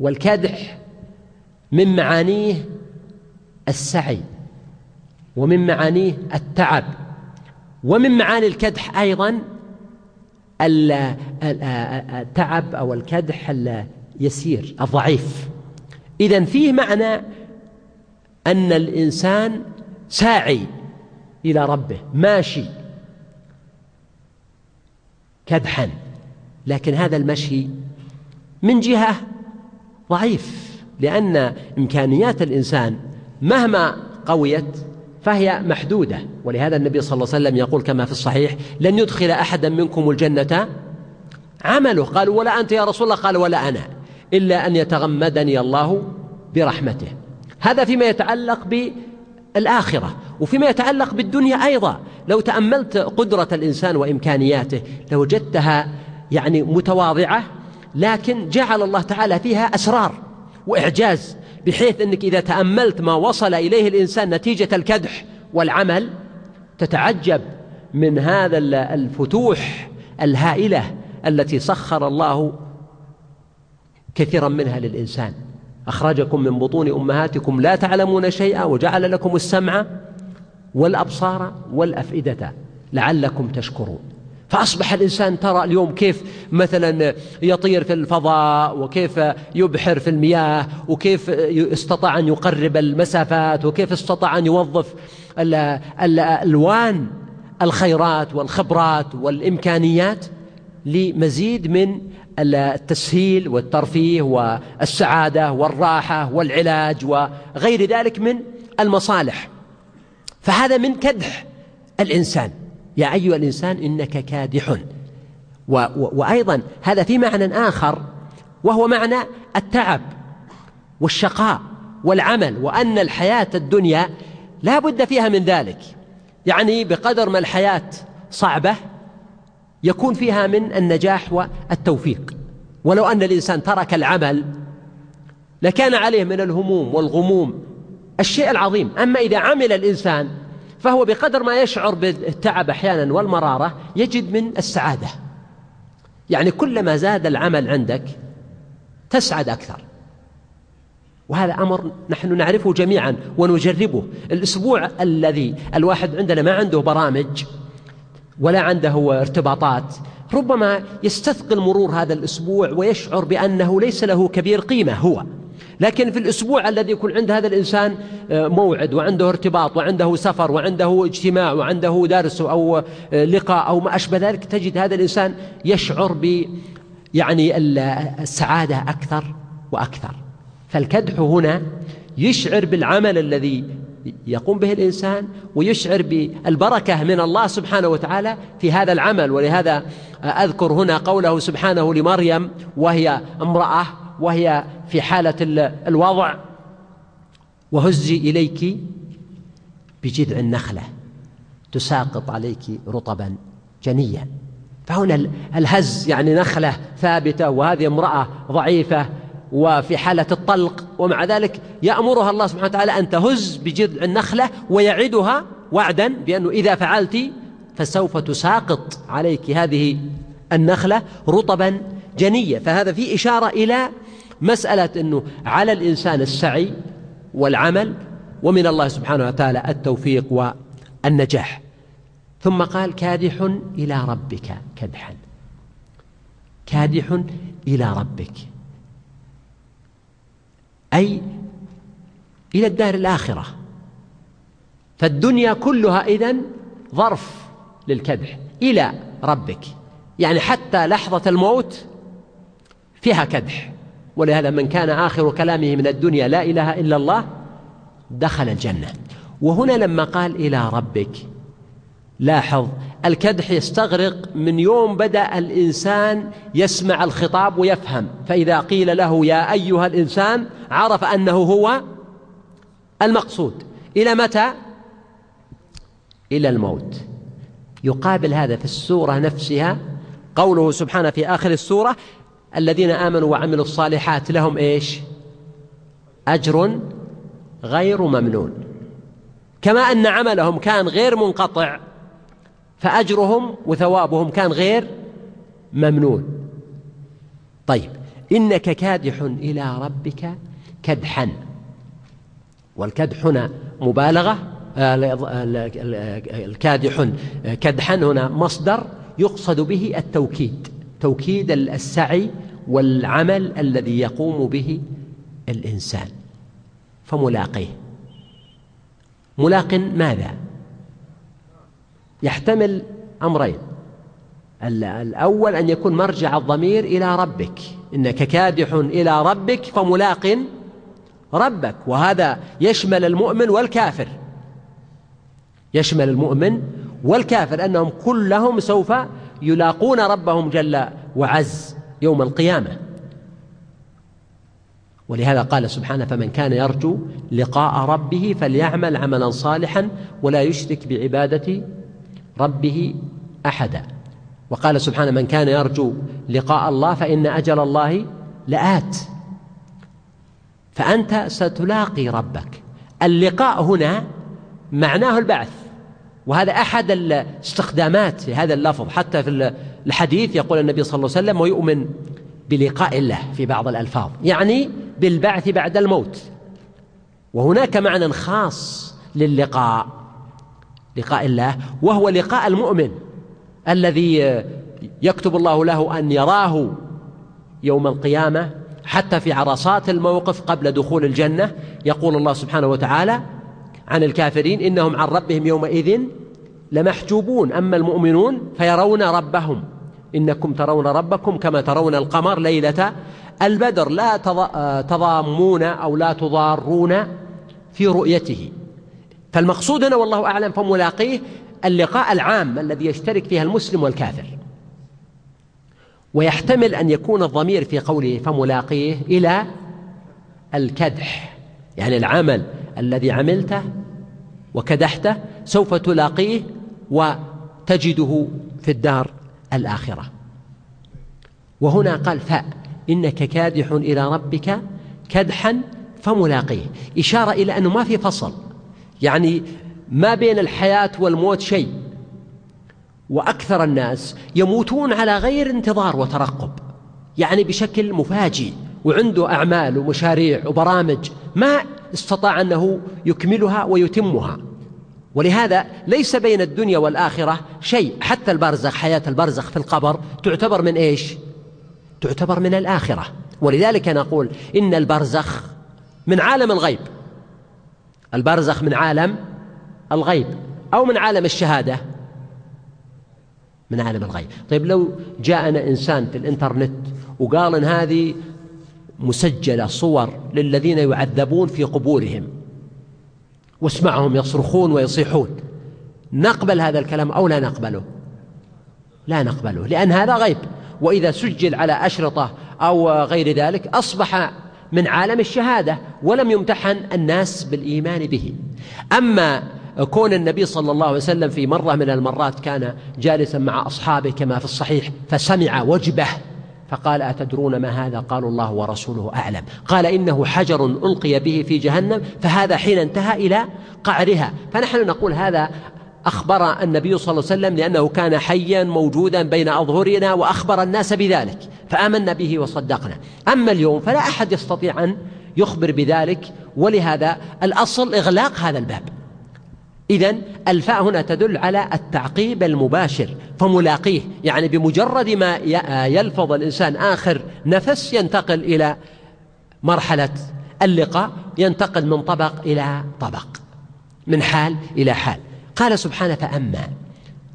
والكادح من معانيه السعي ومن معانيه التعب ومن معاني الكدح أيضا التعب أو الكدح اليسير الضعيف. اذا فيه معنى أن الإنسان ساعي. إلى ربه. ماشي. كدحا. لكن هذا المشي من جهة ضعيف لأن إمكانيات الإنسان مهما قويت فهي محدودة. ولهذا النبي صلى الله عليه وسلم يقول كما في الصحيح لن يدخل احدا منكم الجنة عمله. قالوا ولا أنت يا رسول الله. قال ولا أنا. إلا أن يتغمدني الله برحمته. هذا فيما يتعلق بالاخره وفيما يتعلق بالدنيا أيضا لو تأملت قدرة الإنسان وإمكانياته لوجدتها يعني متواضعة لكن جعل الله تعالى فيها أسرار وإعجاز بحيث أنك إذا تأملت ما وصل إليه الإنسان نتيجة الكدح والعمل تتعجب من هذا الفتوح الهائلة التي سخر الله كثيرا منها للإنسان. أخرجكم من بطون أمهاتكم لا تعلمون شيئا وجعل لكم السمع والأبصار والأفئدة لعلكم تشكرون. فأصبح الإنسان ترى اليوم كيف مثلا يطير في الفضاء وكيف يبحر في المياه وكيف استطاع أن يقرب المسافات وكيف استطاع أن يوظف الألوان الخيرات والخبرات والإمكانيات لمزيد من التسهيل والترفيه والسعادة والراحة والعلاج وغير ذلك من المصالح. فهذا من كدح الإنسان. يا أيها الإنسان إنك كادح. وأيضا هذا في معنى آخر وهو معنى التعب والشقاء والعمل وأن الحياة الدنيا لا بد فيها من ذلك. يعني بقدر ما الحياة صعبة يكون فيها من النجاح والتوفيق. ولو أن الإنسان ترك العمل لكان عليه من الهموم والغموم. الشيء العظيم. أما إذا عمل الإنسان فهو بقدر ما يشعر بالتعب أحيانا والمرارة يجد من السعادة. يعني كلما زاد العمل عندك تسعد أكثر. وهذا أمر نحن نعرفه جميعا ونجربه. الأسبوع الذي الواحد عندنا ما عنده برامج ولا عنده ارتباطات. ربما يستثقل مرور هذا الأسبوع ويشعر بأنه ليس له كبير قيمة هو. لكن في الأسبوع الذي يكون عند هذا الإنسان آه، موعد وعنده ارتباط وعنده سفر وعنده اجتماع وعنده درس أو آه، لقاء أو ما أشبه ذلك تجد هذا الإنسان يشعر ب يعني السعادة أكثر وأكثر. فالكدح هنا يشعر بالعمل الذي يقوم به الإنسان ويشعر بالبركة من الله سبحانه وتعالى في هذا العمل. ولهذا أذكر هنا قوله سبحانه لمريم وهي امرأة وهي في حالة الوضع. وهزي إليك بجذع النخلة تساقط عليك رطبا جنيا. فهنا الهز يعني نخلة ثابتة وهذه امرأة ضعيفة وفي حالة الطلق ومع ذلك يأمرها الله سبحانه وتعالى أن تهز بجذع النخلة ويعدها وعدا بأنه إذا فعلت فسوف تساقط عليك هذه النخلة رطبا جنية. فهذا في إشارة إلى مسألة أنه على الإنسان السعي والعمل ومن الله سبحانه وتعالى التوفيق والنجاح. ثم قال كادح إلى ربك كدحا. كادح إلى ربك. أي إلى الدار الآخرة. فالدنيا كلها إذن ظرف للكدح إلى ربك. يعني حتى لحظة الموت فيها كدح. ولهذا من كان آخر كلامه من الدنيا لا إله إلا الله دخل الجنة. وهنا لما قال إلى ربك لاحظ الكدح يستغرق من يوم بدأ الإنسان يسمع الخطاب ويفهم. فإذا قيل له يا أيها الإنسان عرف أنه هو المقصود. إلى متى؟ إلى الموت. يقابل هذا في السورة نفسها. قوله سبحانه في آخر السورة الذين آمنوا وعملوا الصالحات لهم إيش؟ أجر غير ممنون. كما أن عملهم كان غير منقطع. فأجرهم وثوابهم كان غير ممنون. طيب إنك كادح إلى ربك كدحا. والكدح هنا مبالغة آه، الكادح كدحا هنا مصدر يقصد به التوكيد توكيد السعي والعمل الذي يقوم به الإنسان. فملاقيه. ملاق ماذا؟ يحتمل أمرين. الأول أن يكون مرجع الضمير إلى ربك. إنك كادح إلى ربك فملاق ربك وهذا يشمل المؤمن والكافر. يشمل المؤمن والكافر أنهم كلهم سوف يلاقون ربهم جل وعز يوم القيامة. ولهذا قال سبحانه فمن كان يرجو لقاء ربه فليعمل عملا صالحا ولا يشرك بعبادة ربه أحدا. وقال سبحانه من كان يرجو لقاء الله فإن أجل الله لآت. فأنت ستلاقي ربك. اللقاء هنا معناه البعث. وهذا أحد الاستخدامات هذا اللفظ. حتى في الحديث يقول النبي صلى الله عليه وسلم ويؤمن بلقاء الله في بعض الألفاظ. يعني بالبعث بعد الموت. وهناك معنى خاص للقاء. لقاء الله وهو لقاء المؤمن الذي يكتب الله له أن يراه يوم القيامة حتى في عرصات الموقف قبل دخول الجنة. يقول الله سبحانه وتعالى عن الكافرين إنهم عن ربهم يومئذ لمحجوبون. أما المؤمنون فيرون ربهم. إنكم ترون ربكم كما ترون القمر ليلة البدر. لا تضامون أو لا تضارون في رؤيته. فالمقصود هنا والله أعلم فملاقيه اللقاء العام الذي يشترك فيها المسلم والكافر. ويحتمل أن يكون الضمير في قوله فملاقيه إلى الكدح يعني العمل الذي عملته وكدحته سوف تلاقيه وتجده في الدار الآخرة. وهنا قال فاء إنك كادح إلى ربك كدحا فملاقيه. إشارة إلى أنه ما في فصل. يعني ما بين الحياة والموت شيء. وأكثر الناس يموتون على غير انتظار وترقب يعني بشكل مفاجئ وعنده أعمال ومشاريع وبرامج ما استطاع أنه يكملها ويتمها. ولهذا ليس بين الدنيا والآخرة شيء. حتى البرزخ حياة البرزخ في القبر تعتبر من إيش؟ تعتبر من الآخرة. ولذلك نقول إن البرزخ من عالم الغيب. البرزخ من عالم الغيب أو من عالم الشهادة. من عالم الغيب. طيب لو جاءنا إنسان في الإنترنت وقال إن هذه مسجلة صور للذين يعذبون في قبورهم واسمعهم يصرخون ويصيحون نقبل هذا الكلام أو لا نقبله؟ لا نقبله لأن هذا غيب. وإذا سجل على أشرطة أو غير ذلك أصبح من عالم الشهادة ولم يمتحن الناس بالإيمان به. أما كون النبي صلى الله عليه وسلم في مرة من المرات كان جالسا مع أصحابه كما في الصحيح فسمع وجبة فقال أتدرون ما هذا؟ قالوا الله ورسوله أعلم. قال إنه حجر ألقي به في جهنم فهذا حين انتهى إلى قعرها. فنحن نقول هذا أخبر النبي صلى الله عليه وسلم لأنه كان حيا موجودا بين أظهرنا وأخبر الناس بذلك فآمنا به وصدقنا. أما اليوم فلا أحد يستطيع أن يخبر بذلك ولهذا الأصل إغلاق هذا الباب. إذا الفاء هنا تدل على التعقيب المباشر فملاقيه يعني بمجرد ما يلفظ الإنسان آخر نفس ينتقل إلى مرحلة اللقاء ينتقل من طبق إلى طبق من حال إلى حال. قال سبحانه فأما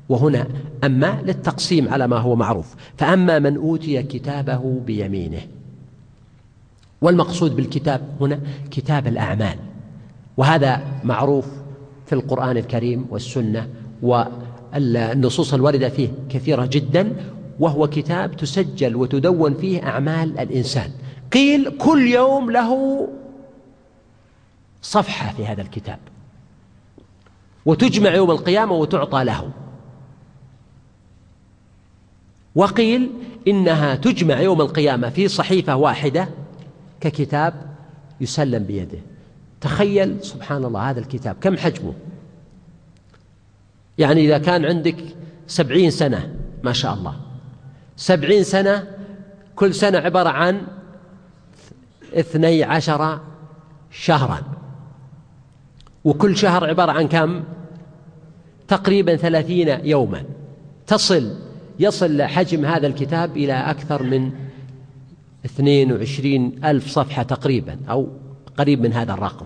وهنا أما للتقسيم على ما هو معروف فأما من أوتي كتابه بيمينه. والمقصود بالكتاب هنا كتاب الأعمال. وهذا معروف في القرآن الكريم والسنة والنصوص الواردة فيه كثيرة جدا وهو كتاب تسجل وتدون فيه أعمال الإنسان. قيل كل يوم له صفحة في هذا الكتاب. وتجمع يوم القيامة وتعطى له. وقيل إنها تجمع يوم القيامة في صحيفة واحدة ككتاب يسلم بيده. تخيل سبحان الله هذا الكتاب كم حجمه؟ يعني إذا كان عندك سبعين سنة ما شاء الله. سبعين سنة كل سنة عبارة عن اثني عشر شهرا. وكل شهر عبارة عن كم؟ تقريبا ثلاثين يوما. تصل يصل حجم هذا الكتاب إلى أكثر من اثنين وعشرين ألف صفحة تقريبا أو قريب من هذا الرقم.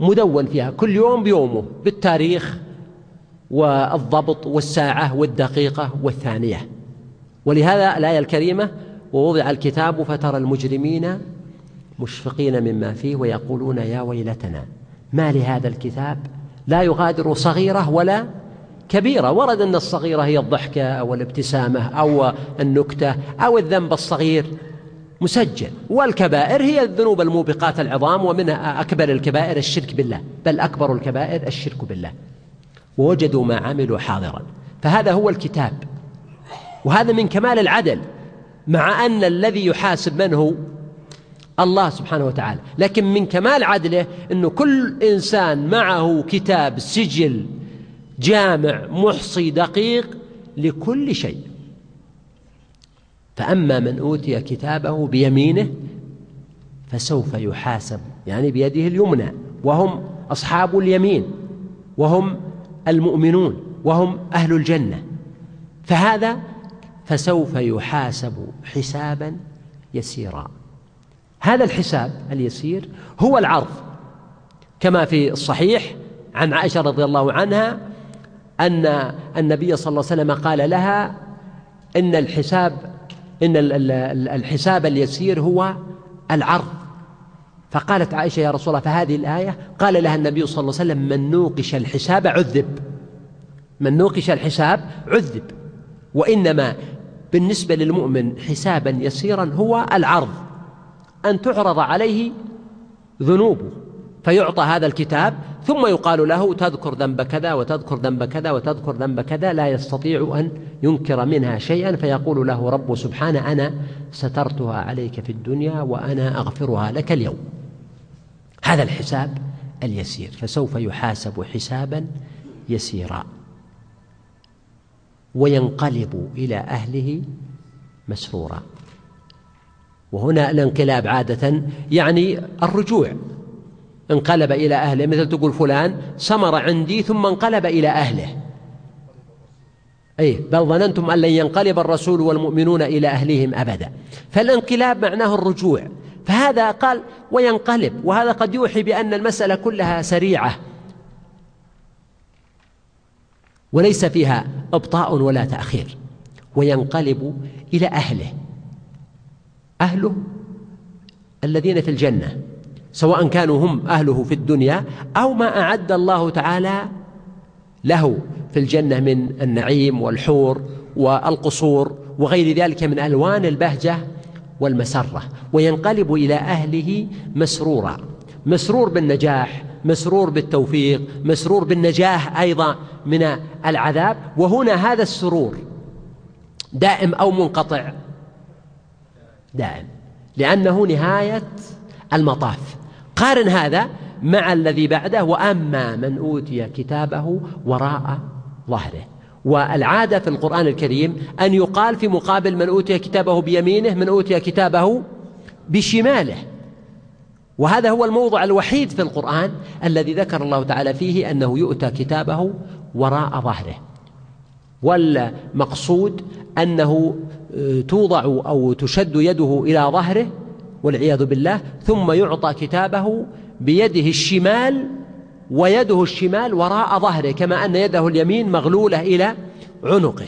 مدون فيها كل يوم بيومه بالتاريخ والضبط والساعة والدقيقة والثانية. ولهذا الآية الكريمة ووضع الكتاب فترى المجرمين مشفقين مما فيه ويقولون يا ويلتنا. ما لهذا الكتاب؟ لا يغادر صغيرة ولا كبيرة. ورد أن الصغيرة هي الضحكة أو الابتسامة أو النكتة أو الذنب الصغير. مسجل. والكبائر هي الذنوب الموبقات العظام ومنها أكبر الكبائر الشرك بالله. بل أكبر الكبائر الشرك بالله. ووجدوا ما عملوا حاضرا. فهذا هو الكتاب. وهذا من كمال العدل. مع أن الذي يحاسب من هو؟ الله سبحانه وتعالى. لكن من كمال عدله أنه كل إنسان معه كتاب سجل جامع محصي دقيق لكل شيء. فأما من أوتي كتابه بيمينه فسوف يحاسب يعني بيده اليمنى. وهم أصحاب اليمين وهم المؤمنون وهم أهل الجنة. فهذا فسوف يحاسب حسابا يسيرا. هذا الحساب اليسير هو العرض كما في الصحيح عن عائشة رضي الله عنها أن النبي صلى الله عليه وسلم قال لها إن الحساب إن الحساب اليسير هو العرض. فقالت عائشة يا رسول الله فهذه الآية قال لها النبي صلى الله عليه وسلم من نوقش الحساب عذب من نوقش الحساب عذب وإنما بالنسبة للمؤمن حسابا يسيرا هو العرض. أن تعرض عليه ذنوبه فيعطى هذا الكتاب ثم يقال له تذكر ذنب كذا وتذكر ذنب كذا وتذكر ذنب كذا لا يستطيع أن ينكر منها شيئا فيقول له رب سبحانه أنا سترتها عليك في الدنيا وأنا أغفرها لك اليوم. هذا الحساب اليسير فسوف يحاسب حسابا يسيرا. وينقلب إلى أهله مسرورا. وهنا الانقلاب عادة يعني الرجوع. انقلب إلى أهله مثل تقول فلان سمر عندي ثم انقلب إلى أهله. أي بل ظننتم أن لن ينقلب الرسول والمؤمنون إلى أهلهم أبدا. فالانقلاب معناه الرجوع. فهذا قال وينقلب وهذا قد يوحي بأن المسألة كلها سريعة. وليس فيها إبطاء ولا تأخير. وينقلب إلى أهله. أهله الذين في الجنة سواء كانوا هم أهله في الدنيا أو ما أعد الله تعالى له في الجنة من النعيم والحور والقصور وغير ذلك من ألوان البهجة والمسرة وينقلب إلى أهله مسرورا مسرور بالنجاح مسرور بالتوفيق مسرور بالنجاح أيضا من العذاب وهنا هذا السرور دائم أو منقطع. دائم لأنه نهاية المطاف. قارن هذا مع الذي بعده وأما من أوتي كتابه وراء ظهره. والعادة في القرآن الكريم أن يقال في مقابل من أوتي كتابه بيمينه من أوتي كتابه بشماله. وهذا هو الموضع الوحيد في القرآن الذي ذكر الله تعالى فيه أنه يؤتى كتابه وراء ظهره. والمقصود أنه توضع أو تشد يده إلى ظهره والعياذ بالله ثم يعطى كتابه بيده الشمال ويده الشمال وراء ظهره كما أن يده اليمين مغلولة إلى عنقه.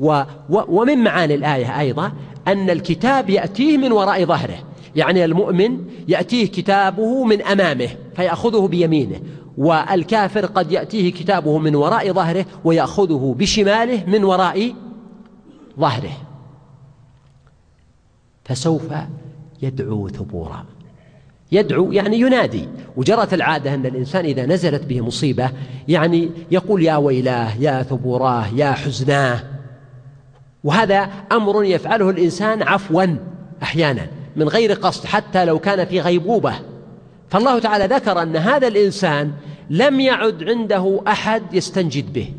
و و ومن معاني الآية أيضا أن الكتاب يأتيه من وراء ظهره يعني المؤمن يأتيه كتابه من أمامه فيأخذه بيمينه والكافر قد يأتيه كتابه من وراء ظهره ويأخذه بشماله من وراء ظهره. فسوف يدعو ثبورا. يدعو يعني ينادي. وجرت العادة أن الإنسان إذا نزلت به مصيبة يعني يقول يا ويلاه يا ثبوراه يا حزناه. وهذا أمر يفعله الإنسان عفوا أحيانا من غير قصد حتى لو كان في غيبوبة. فالله تعالى ذكر أن هذا الإنسان لم يعد عنده أحد يستنجد به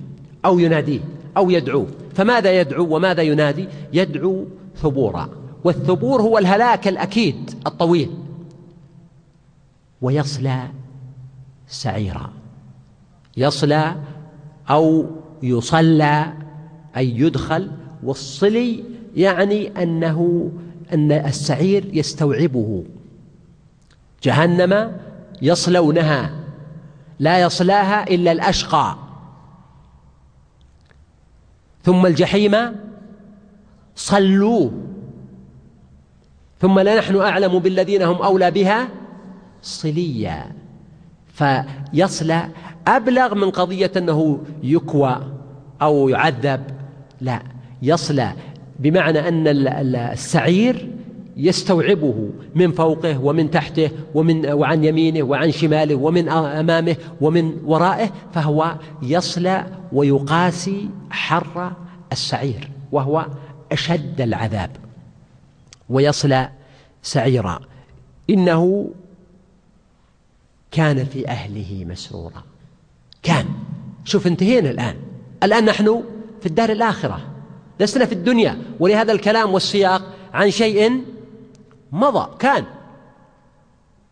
أو يناديه أو يدعوه. فماذا يدعو وماذا ينادي؟ يدعو ثبورا. والثبور هو الهلاك الأكيد الطويل. ويصلى سعيرا. يصلى أو يصلى أي يدخل. والصلي يعني أنه أن السعير يستوعبه. جهنم يصلونها. لا يصلاها إلا الأشقى. ثم الجحيم صلوه ثم لنحن أعلم بالذين هم أولى بها صليا. فيصلى أبلغ من قضية أنه يكوى أو يعذب. لا يصلى بمعنى أن السعير يستوعبه من فوقه ومن تحته ومن وعن يمينه وعن شماله ومن أمامه ومن ورائه. فهو يصلى ويقاسي حر السعير وهو أشد العذاب. ويصلى سعيرا. إنه كان في أهله مسرورا. كان. شوف انتهينا الآن. الآن نحن في الدار الآخرة. لسنا في الدنيا. ولهذا الكلام والسياق عن شيء مضى. كان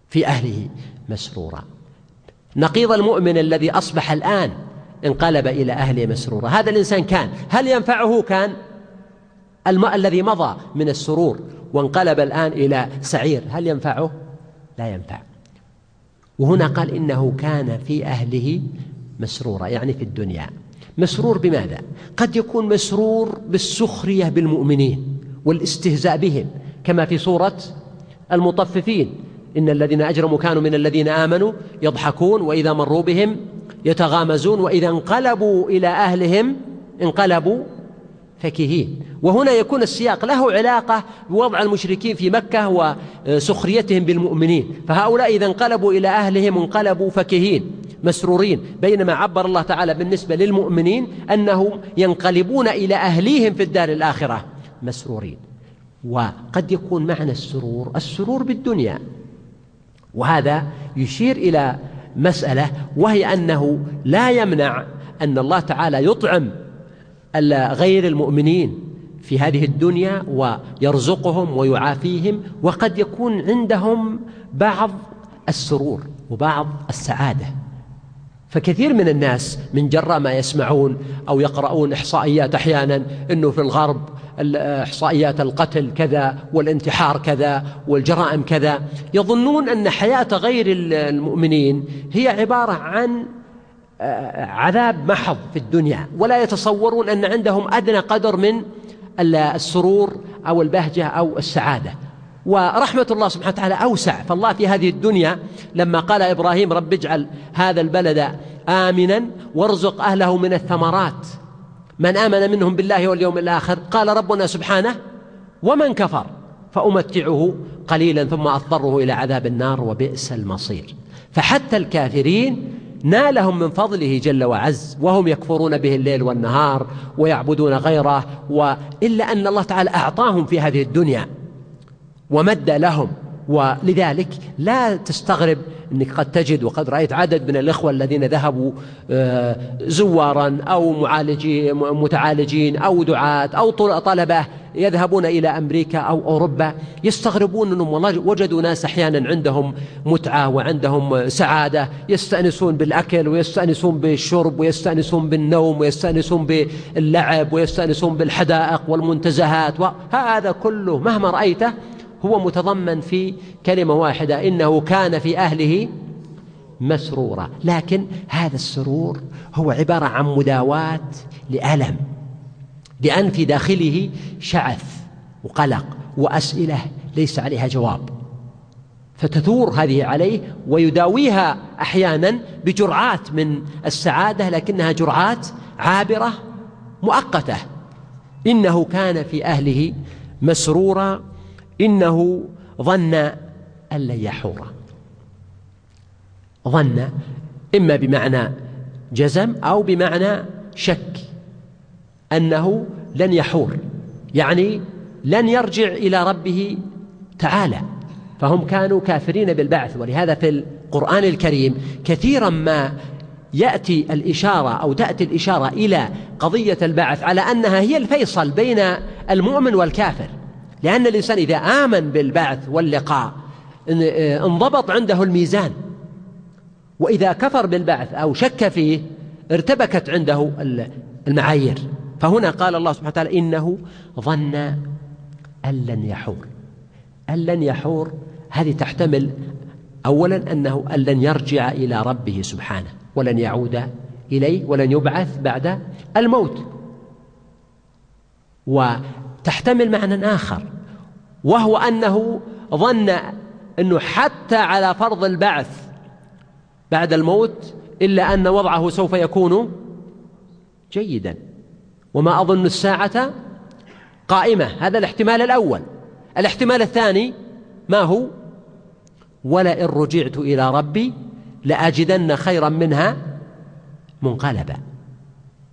في أهله مسرورا. نقيض المؤمن الذي أصبح الآن انقلب إلى أهله مسرورا. هذا الإنسان كان. هل ينفعه كان؟ الماء الذي مضى من السرور. وانقلب الآن إلى سعير. هل ينفعه؟ لا ينفع. وهنا قال إنه كان في أهله مسرورا يعني في الدنيا. مسرور بماذا؟ قد يكون مسرور بالسخرية بالمؤمنين والاستهزاء بهم كما في سورة المطففين. إن الذين أجرموا كانوا من الذين آمنوا يضحكون وإذا مروا بهم يتغامزون وإذا انقلبوا إلى أهلهم انقلبوا فكهين. وهنا يكون السياق له علاقة بوضع المشركين في مكة وسخريتهم بالمؤمنين. فهؤلاء إذا انقلبوا إلى أهلهم انقلبوا فكهين مسرورين. بينما عبر الله تعالى بالنسبة للمؤمنين أنهم ينقلبون إلى أهليهم في الدار الآخرة مسرورين. وقد يكون معنى السرور السرور بالدنيا. وهذا يشير إلى مسألة وهي أنه لا يمنع أن الله تعالى يطعم غير المؤمنين في هذه الدنيا ويرزقهم ويعافيهم وقد يكون عندهم بعض السرور وبعض السعادة. فكثير من الناس من جراء ما يسمعون أو يقرؤون إحصائيات أحيانا إنه في الغرب إحصائيات القتل كذا والانتحار كذا والجرائم كذا. يظنون أن حياة غير المؤمنين هي عبارة عن عذاب محض في الدنيا. ولا يتصورون أن عندهم أدنى قدر من السرور أو البهجة أو السعادة. ورحمة الله سبحانه وتعالى أوسع. فالله في هذه الدنيا لما قال إبراهيم رب اجعل هذا البلد آمنا وارزق أهله من الثمرات. من آمن منهم بالله واليوم الآخر قال ربنا سبحانه ومن كفر فأمتعه قليلا ثم أضطره إلى عذاب النار وبئس المصير. فحتى الكافرين نالهم من فضله جل وعز وهم يكفرون به الليل والنهار ويعبدون غيره وإلا أن الله تعالى أعطاهم في هذه الدنيا ومد لهم. ولذلك لا تستغرب أنك قد تجد وقد رأيت عدد من الإخوة الذين ذهبوا آه، زوارا أو معالجين متعالجين أو دعاة أو طلبة يذهبون إلى أمريكا أو أوروبا يستغربون والله وجدوا ناس أحيانا عندهم متعة وعندهم سعادة يستأنسون بالأكل ويستأنسون بالشرب ويستأنسون بالنوم ويستأنسون باللعب ويستأنسون بالحدائق والمنتزهات وهذا كله مهما رأيته هو متضمن في كلمة واحدة إنه كان في أهله مسرورا. لكن هذا السرور هو عبارة عن مداواة لألم لأن في داخله شعث وقلق وأسئلة ليس عليها جواب. فتثور هذه عليه ويداويها أحيانا بجرعات من السعادة لكنها جرعات عابرة مؤقتة. إنه كان في أهله مسرورا إنه ظن أن لن يحور. ظن إما بمعنى جزم أو بمعنى شك أنه لن يحور. يعني لن يرجع إلى ربه تعالى. فهم كانوا كافرين بالبعث. ولهذا في القرآن الكريم كثيرا ما يأتي الإشارة أو تأتي الإشارة إلى قضية البعث على أنها هي الفيصل بين المؤمن والكافر. لأن الإنسان إذا آمن بالبعث واللقاء انضبط عنده الميزان. وإذا كفر بالبعث أو شك فيه ارتبكت عنده المعايير. فهنا قال الله سبحانه وتعالى إنه ظن أن لن يحور. أن لن يحور هذه تحتمل أولا أنه أن لن يرجع إلى ربه سبحانه ولن يعود إليه ولن يبعث بعد الموت. وتحتمل معنى آخر وهو أنه ظن أنه حتى على فرض البعث بعد الموت إلا أن وضعه سوف يكون جيدا. وما أظن الساعة قائمة هذا الاحتمال الأول. الاحتمال الثاني ما هو؟ ولئن رجعت إلى ربي لأجدن خيرا منها منقلبا.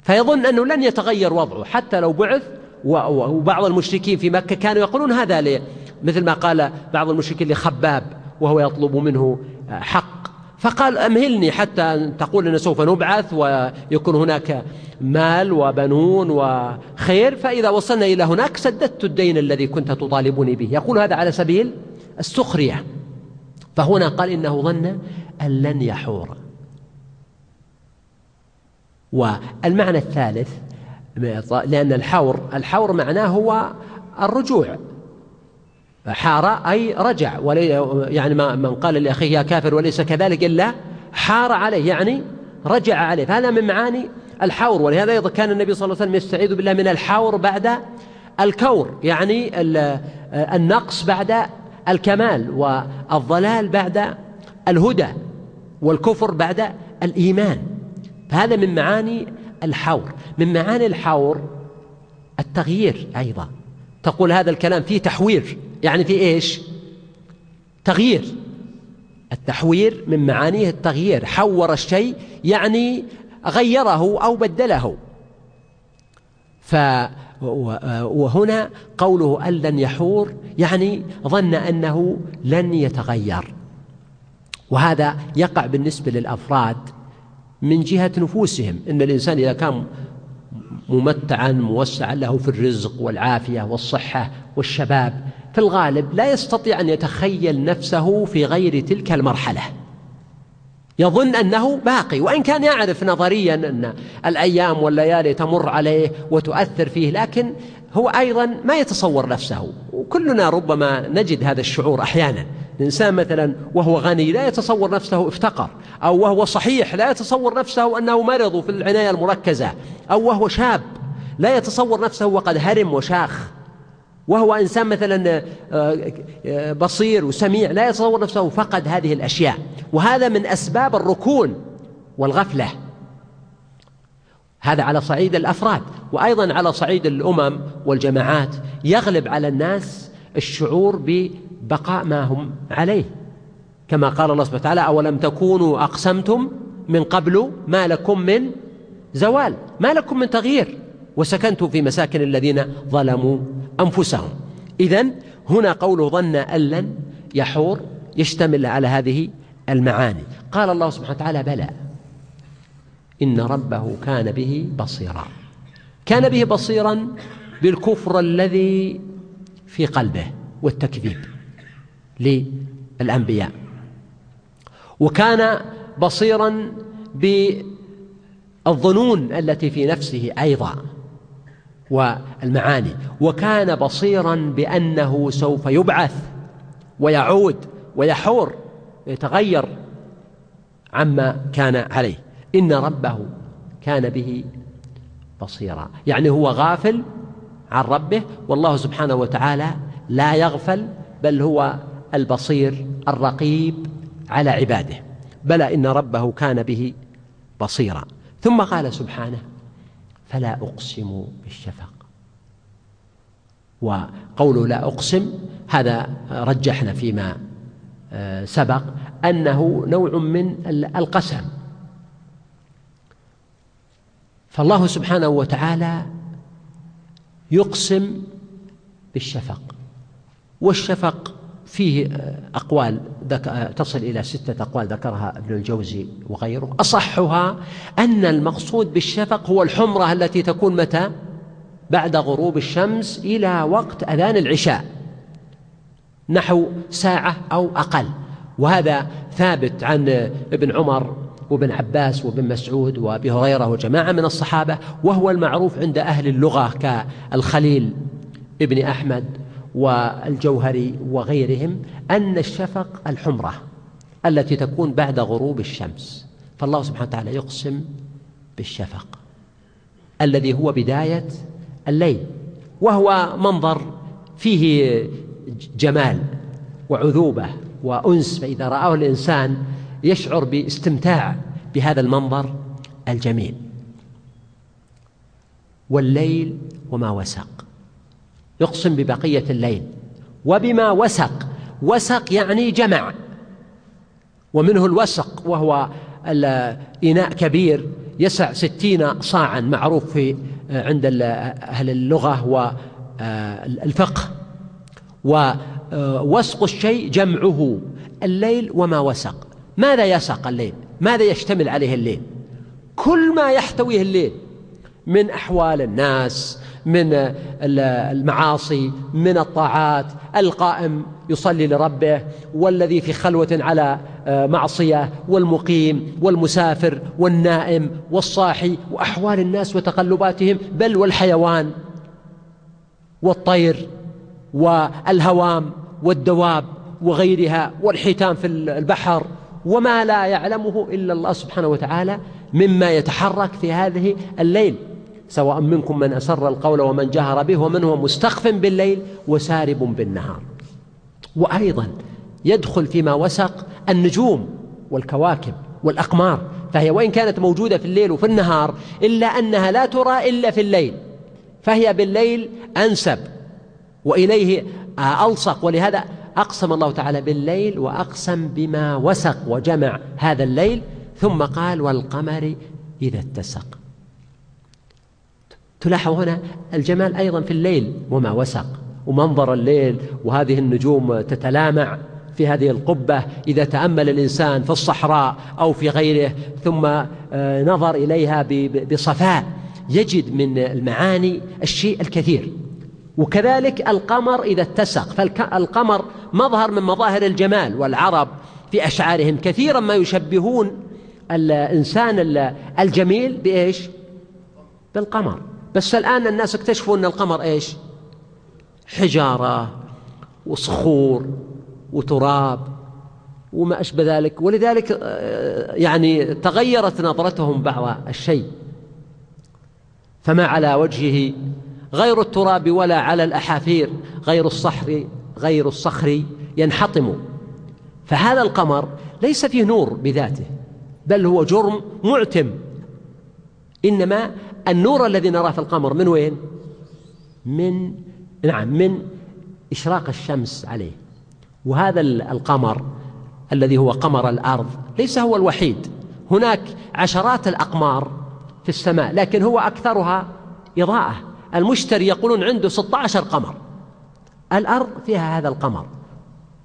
فيظن أنه لن يتغير وضعه حتى لو بعث وبعض المشركين في مكة كانوا يقولون هذا مثل ما قال بعض المشركين لخباب وهو يطلب منه حق. فقال أمهلني حتى تقول أن سوف نبعث ويكون هناك مال وبنون وخير فإذا وصلنا إلى هناك سددت الدين الذي كنت تطالبني به. يقول هذا على سبيل السخرية. فهنا قال إنه ظن أن لن يحور. والمعنى الثالث لأن الحور الحور معناه هو الرجوع. حار أي رجع. يعني من قال لأخيه يا كافر وليس كذلك إلا حار عليه. يعني رجع عليه. فهذا من معاني الحور. ولهذا أيضا كان النبي صلى الله عليه وسلم يستعيذ بالله من الحور بعد الكور. يعني النقص بعد الكمال والضلال بعد الهدى والكفر بعد الإيمان. فهذا من معاني الحور. من معاني الحور التغيير أيضا. تقول هذا الكلام فيه تحوير. يعني في إيش؟ تغيير. التحوير من معانيه التغيير. حور الشيء يعني غيره أو بدله. ف وهنا قوله أن لن يحور يعني ظن أنه لن يتغير. وهذا يقع بالنسبة للأفراد من جهة نفوسهم. إن الإنسان إذا كان ممتعا موسعا له في الرزق والعافية والصحة والشباب في الغالب لا يستطيع أن يتخيل نفسه في غير تلك المرحلة. يظن أنه باقي وإن كان يعرف نظريا أن الأيام والليالي تمر عليه وتؤثر فيه لكن هو أيضا ما يتصور نفسه. وكلنا ربما نجد هذا الشعور أحيانا. الإنسان مثلا وهو غني لا يتصور نفسه افتقر أو وهو صحيح لا يتصور نفسه أنه مرض في العناية المركزة أو وهو شاب لا يتصور نفسه وقد هرم وشاخ. وهو إنسان مثلا آه، آه، بصير وسميع لا يتصور نفسه فقد هذه الأشياء. وهذا من أسباب الركون والغفلة. هذا على صعيد الأفراد وأيضا على صعيد الأمم والجماعات. يغلب على الناس الشعور ببقاء ما هم عليه. كما قال الله سبحانه وتعالى اولم تكونوا اقسمتم من قبل ما لكم من زوال ما لكم من تغيير. وسكنتم في مساكن الذين ظلموا أنفسهم. اذا هنا قوله ظن أن لن يحور يشتمل على هذه المعاني. قال الله سبحانه وتعالى بلى. إن ربه كان به بصيرا. كان به بصيرا بالكفر الذي في قلبه والتكذيب للأنبياء. وكان بصيرا بالظنون التي في نفسه أيضا. والمعاني. وكان بصيرا بأنه سوف يبعث ويعود ويحور يتغير عما كان عليه. إن ربه كان به بصيرا. يعني هو غافل عن ربه والله سبحانه وتعالى لا يغفل بل هو البصير الرقيب على عباده. بلى إن ربه كان به بصيرا. ثم قال سبحانه فلا أقسم بالشفق. وقوله لا أقسم هذا رجحنا فيما آه، سبق أنه نوع من القسم. فالله سبحانه وتعالى يقسم بالشفق. والشفق فيه أقوال تصل إلى ستة أقوال ذكرها ابن الجوزي وغيره أصحها أن المقصود بالشفق هو الحمرة التي تكون متى؟ بعد غروب الشمس إلى وقت أذان العشاء نحو ساعة أو أقل. وهذا ثابت عن ابن عمر وابن عباس وابن مسعود وأبي هريرة وجماعة من الصحابة وهو المعروف عند أهل اللغة كالخليل ابن أحمد والجوهري وغيرهم أن الشفق الحمرة التي تكون بعد غروب الشمس. فالله سبحانه وتعالى يقسم بالشفق الذي هو بداية الليل وهو منظر فيه جمال وعذوبة وأنس. فإذا رآه الإنسان يشعر باستمتاع بهذا المنظر الجميل. والليل وما وسق. يقسم ببقية الليل. وبما وسق وسق يعني جمع. ومنه الوسق وهو إناء كبير يسع ستين صاعا معروف في عند أهل اللغة والفقه ووسق الشيء جمعه الليل وما وسق. ماذا يسق الليل؟ ماذا يشتمل عليه الليل؟ كل ما يحتويه الليل. من أحوال الناس من المعاصي من الطاعات. القائم يصلي لربه والذي في خلوة على آه، معصية والمقيم والمسافر والنائم والصاحي وأحوال الناس وتقلباتهم بل والحيوان والطير والهوام والدواب وغيرها والحيتان في البحر وما لا يعلمه إلا الله سبحانه وتعالى. مما يتحرك في هذه الليل سواء منكم من أسر القول ومن جهر به ومن هو مستخف بالليل وسارب بالنهار. وأيضا يدخل فيما وسق النجوم والكواكب والأقمار فهي وإن كانت موجودة في الليل وفي النهار إلا أنها لا ترى إلا في الليل فهي بالليل أنسب وإليه ألصق. ولهذا أقسم الله تعالى بالليل وأقسم بما وسق وجمع هذا الليل ثم قال والقمر إذا اتسق. تلاحظ هنا الجمال أيضا في الليل وما وسق ومنظر الليل وهذه النجوم تتلامع في هذه القبة. إذا تأمل الإنسان في الصحراء أو في غيره ثم آه، نظر إليها بصفاء يجد من المعاني الشيء الكثير. وكذلك القمر إذا اتسق. فالقمر مظهر من مظاهر الجمال والعرب في أشعارهم. كثيرا ما يشبهون الإنسان الجميل بإيش؟ بالقمر. بس الآن الناس اكتشفوا أن القمر إيش؟ حجارة وصخور وتراب وما أشبه ذلك. ولذلك آه، يعني تغيرت نظرتهم بعض الشيء. فما على وجهه غير التراب ولا على الأحافير غير الصحر غير الصخر ينحطم. فهذا القمر ليس فيه نور بذاته. بل هو جرم معتم. إنما النور الذي نراه في القمر من وين؟ من نعم من إشراق الشمس عليه. وهذا القمر الذي هو قمر الأرض ليس هو الوحيد. هناك عشرات الأقمار في السماء لكن هو أكثرها إضاءة. المشتري يقولون عنده 16 قمر. الأرض فيها هذا القمر.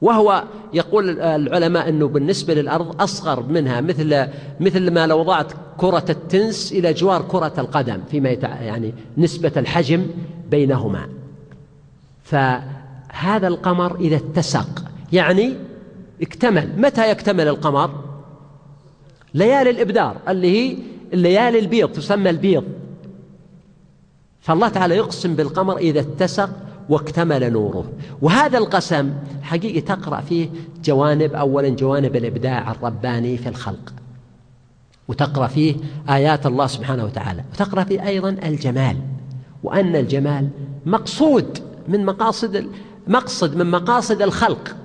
وهو يقول العلماء أنه بالنسبة للأرض أصغر منها مثل مثل ما لو وضعت كرة التنس إلى جوار كرة القدم فيما يعني نسبة الحجم بينهما. فهذا القمر إذا اتسق يعني اكتمل. متى يكتمل القمر؟ ليالي الإبدار اللي هي الليالي البيض تسمى البيض. فالله تعالى يقسم بالقمر إذا اتسق واكتمل نوره. وهذا القسم حقيقة تقرأ فيه جوانب أولا جوانب الإبداع الرباني في الخلق. وتقرأ فيه آيات الله سبحانه وتعالى. وتقرأ فيه أيضا الجمال. وأن الجمال مقصود من مقاصد مقصد من مقاصد الخلق.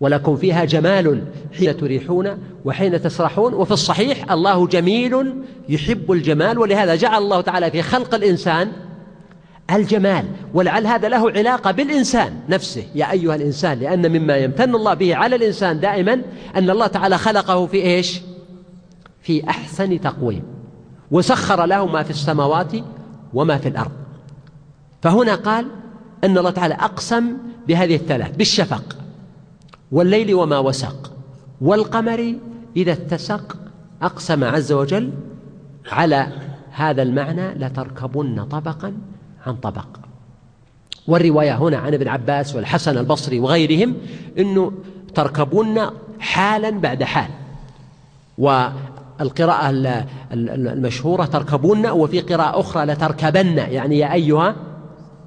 ولكم فيها جمال حين تريحون وحين تسرحون. وفي الصحيح الله جميل يحب الجمال. ولهذا جعل الله تعالى في خلق الإنسان الجمال ولعل هذا له علاقة بالإنسان نفسه. يا أيها الإنسان لأن مما يمتن الله به على الإنسان دائما أن الله تعالى خلقه في إيش؟ في أحسن تقويم وسخر له ما في السماوات وما في الأرض. فهنا قال أن الله تعالى أقسم بهذه الثلاث بالشفق والليل وما وسق والقمر إذا اتسق أقسم عز وجل على هذا المعنى لتركبن طبقا عن طبق. والرواية هنا عن ابن عباس والحسن البصري وغيرهم أنه تركبون حالا بعد حال. والقراءة المشهورة تركبون وفي قراءة أخرى لتركبن يعني يا أيها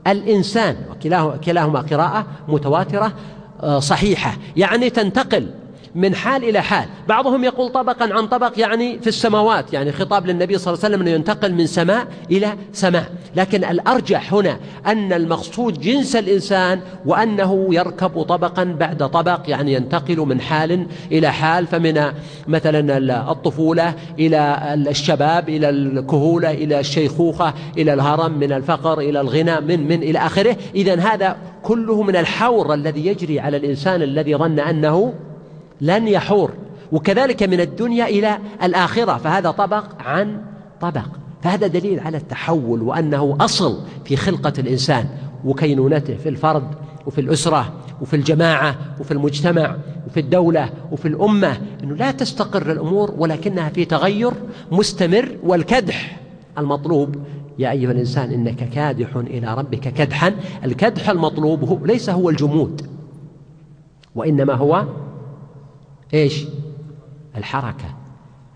الإنسان وكلاهما قراءة متواترة آه، صحيحة. يعني تنتقل من حال إلى حال. بعضهم يقول طبقا عن طبق يعني في السماوات يعني خطاب للنبي صلى الله عليه وسلم أنه ينتقل من سماء إلى سماء. لكن الأرجح هنا أن المقصود جنس الإنسان وأنه يركب طبقا بعد طبق يعني ينتقل من حال إلى حال. فمن مثلا الطفولة إلى الشباب إلى الكهولة إلى الشيخوخة إلى الهرم من الفقر إلى الغنى من من إلى آخره. إذا هذا كله من الحور الذي يجري على الإنسان الذي ظن أنه لن يحور. وكذلك من الدنيا إلى الآخرة. فهذا طبق عن طبق. فهذا دليل على التحول وأنه أصل في خلقة الإنسان وكينونته في الفرد وفي الأسرة وفي الجماعة وفي المجتمع وفي الدولة وفي الأمة. أنه لا تستقر الأمور ولكنها في تغير مستمر والكدح المطلوب. يا أيها الإنسان إنك كادح إلى ربك كدحا. الكدح المطلوب هو ليس هو الجمود وإنما هو إيش؟ الحركة.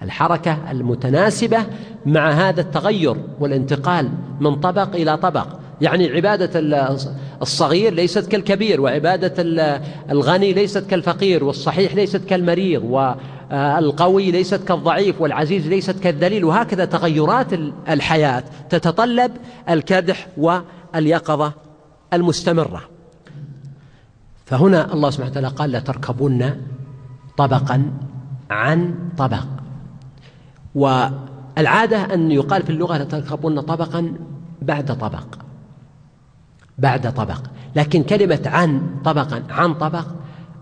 الحركة المتناسبة مع هذا التغير والانتقال من طبق إلى طبق. يعني عبادة الصغير ليست كالكبير وعبادة الغني ليست كالفقير والصحيح ليست كالمريض والقوي ليست كالضعيف والعزيز ليست كالذليل. وهكذا تغيرات الحياة تتطلب الكدح واليقظة المستمرة. فهنا الله سبحانه وتعالى قال لتركبن طبقا عن طبق. والعادة أن يقال في اللغة لتركبن طبقا بعد طبق. بعد طبق. لكن كلمة عن طبقا عن طبق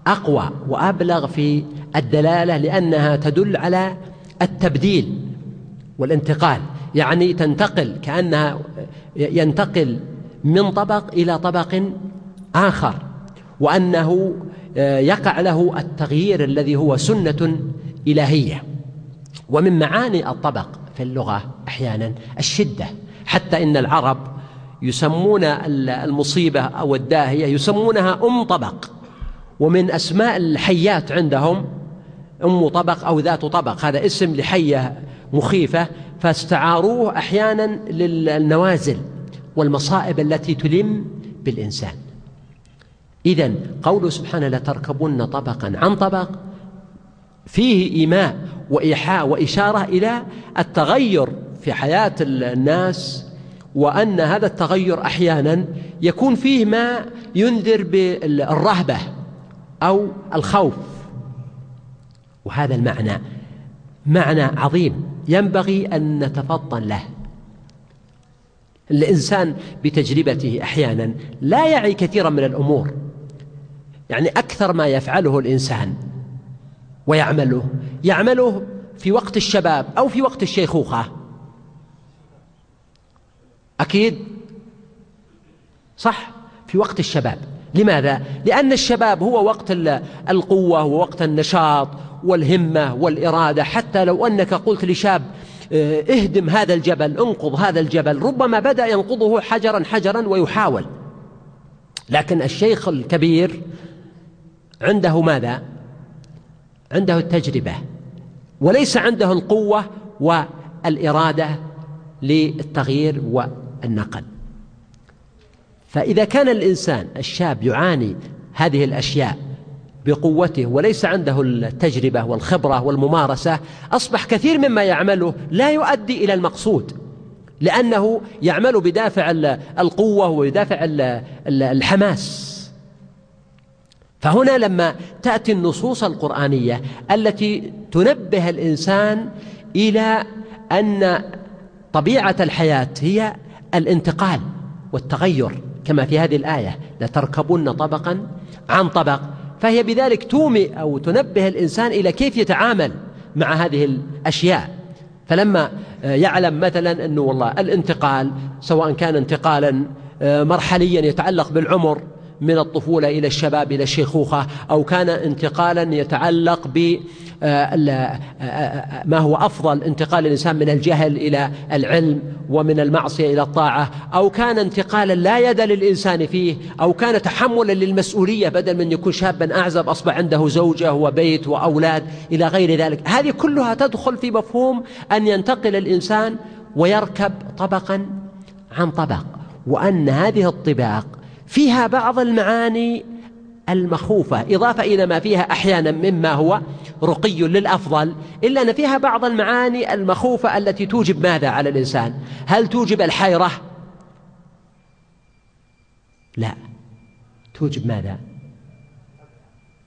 أقوى وأبلغ في الدلالة لأنها تدل على التبديل والانتقال. يعني تنتقل كأنها ينتقل من طبق إلى طبق آخر وأنه يقع له التغيير الذي هو سنة إلهية. ومن معاني الطبق في اللغة أحيانا الشدة. حتى إن العرب يسمون المصيبة أو الداهية يسمونها أم طبق. ومن أسماء الحيات عندهم أم طبق أو ذات طبق. هذا اسم لحية مخيفة فاستعاروه أحيانا للنوازل والمصائب التي تلم بالإنسان. إذا قوله سبحانه لتركبن طبقا عن طبق. فيه إيماء وإيحاء وإشارة إلى التغير في حياة الناس وأن هذا التغير أحيانا يكون فيه ما ينذر بالرهبة أو الخوف. وهذا المعنى معنى عظيم ينبغي أن نتفطن له. الإنسان بتجربته أحيانا لا يعي كثيرا من الأمور. يعني أكثر ما يفعله الإنسان ويعمله. يعمله في وقت الشباب أو في وقت الشيخوخة. أكيد؟ صح؟ في وقت الشباب. لماذا؟ لأن الشباب هو وقت القوة ووقت النشاط والهمة والإرادة. حتى لو أنك قلت لشاب آه، اهدم هذا الجبل انقض هذا الجبل ربما بدأ ينقضه حجرا حجرا ويحاول. لكن الشيخ الكبير عنده ماذا؟ عنده التجربة. وليس عنده القوة والإرادة للتغيير والنقل. فإذا كان الإنسان الشاب يعاني هذه الأشياء بقوته وليس عنده التجربة والخبرة والممارسة أصبح كثير مما يعمله لا يؤدي إلى المقصود لأنه يعمل بدافع القوة وبدافع الحماس. فهنا لما تأتي النصوص القرآنية التي تنبه الإنسان إلى أن طبيعة الحياة هي الانتقال والتغير كما في هذه الآية لتركبن طبقا عن طبق فهي بذلك تومي أو تنبه الإنسان إلى كيف يتعامل مع هذه الأشياء. فلما يعلم مثلا أنه والله الانتقال سواء كان انتقالا مرحليا يتعلق بالعمر من الطفولة إلى الشباب إلى الشيخوخة أو كان انتقالا يتعلق ب آه، آه، آه، ما هو أفضل انتقال الإنسان من الجهل إلى العلم ومن المعصية إلى الطاعة أو كان انتقالا لا يد للإنسان فيه أو كان تحملا للمسؤولية بدل من يكون شابا أعزب أصبح عنده زوجة وبيت وأولاد إلى غير ذلك. هذه كلها تدخل في مفهوم أن ينتقل الإنسان ويركب طبقا عن طبق وأن هذه الطباق فيها بعض المعاني المخوفة إضافة إلى ما فيها أحيانا مما هو رقي للأفضل إلا أن فيها بعض المعاني المخوفة التي توجب ماذا على الإنسان؟ هل توجب الحيرة؟ لا. توجب ماذا؟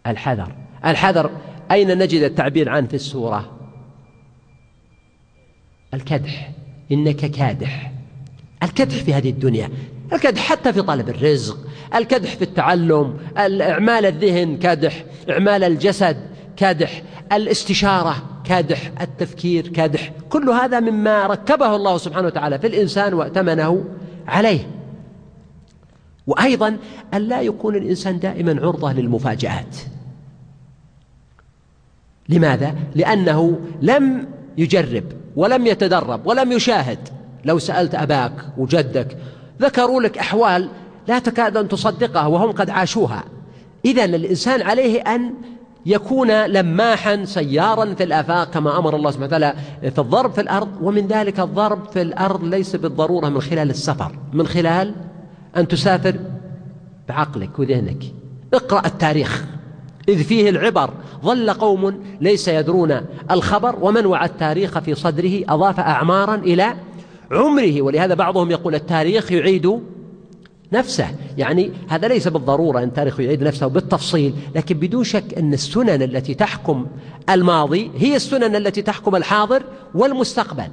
الحذر. الحذر أين نجد التعبير عنه في السورة؟ الكدح. إنك كادح. الكدح في هذه الدنيا. الكدح حتى في طلب الرزق الكدح في التعلم إعمال الذهن كادح إعمال الجسد كادح الاستشارة كادح التفكير كادح كل هذا مما ركبه الله سبحانه وتعالى في الإنسان وأتمنه عليه. وأيضا أن لا يكون الإنسان دائما عرضة للمفاجآت. لماذا؟ لأنه لم يجرب ولم يتدرب ولم يشاهد. لو سألت أباك وجدك ذكروا لك أحوال لا تكاد أن تصدقها وهم قد عاشوها. إذا الإنسان عليه أن يكون لماحا سيارا في الآفاق كما أمر الله سبحانه وتعالى في الضرب في الأرض ومن ذلك الضرب في الأرض ليس بالضرورة من خلال السفر من خلال أن تسافر بعقلك وذهنك. اقرأ التاريخ. إذ فيه العبر ظل قوم ليس يدرون الخبر ومن وعى التاريخ في صدره أضاف أعمارا إلى عمره ولهذا بعضهم يقول التاريخ يعيد نفسه. يعني هذا ليس بالضرورة أن التاريخ يعيد نفسه بالتفصيل لكن بدون شك أن السنن التي تحكم الماضي هي السنن التي تحكم الحاضر والمستقبل.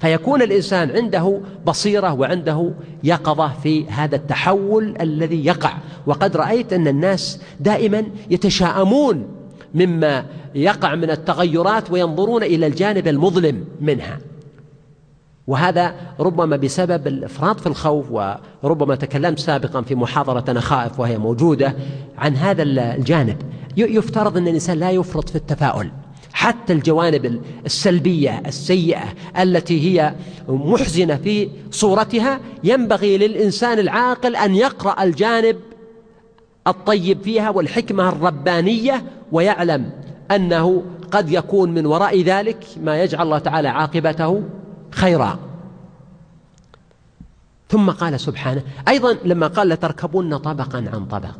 فيكون الإنسان عنده بصيرة وعنده يقظة في هذا التحول الذي يقع. وقد رأيت أن الناس دائما يتشاءمون مما يقع من التغيرات وينظرون إلى الجانب المظلم منها. وهذا ربما بسبب الإفراط في الخوف وربما تكلمت سابقا في محاضرة أنا خائف وهي موجودة عن هذا الجانب. يفترض أن الإنسان لا يفرط في التفاؤل. حتى الجوانب السلبية السيئة التي هي محزنة في صورتها ينبغي للإنسان العاقل أن يقرأ الجانب الطيب فيها والحكمة الربانية ويعلم أنه قد يكون من وراء ذلك ما يجعل الله تعالى عاقبته خيرا. ثم قال سبحانه أيضا لما قال لتركبن طبقا عن طبق.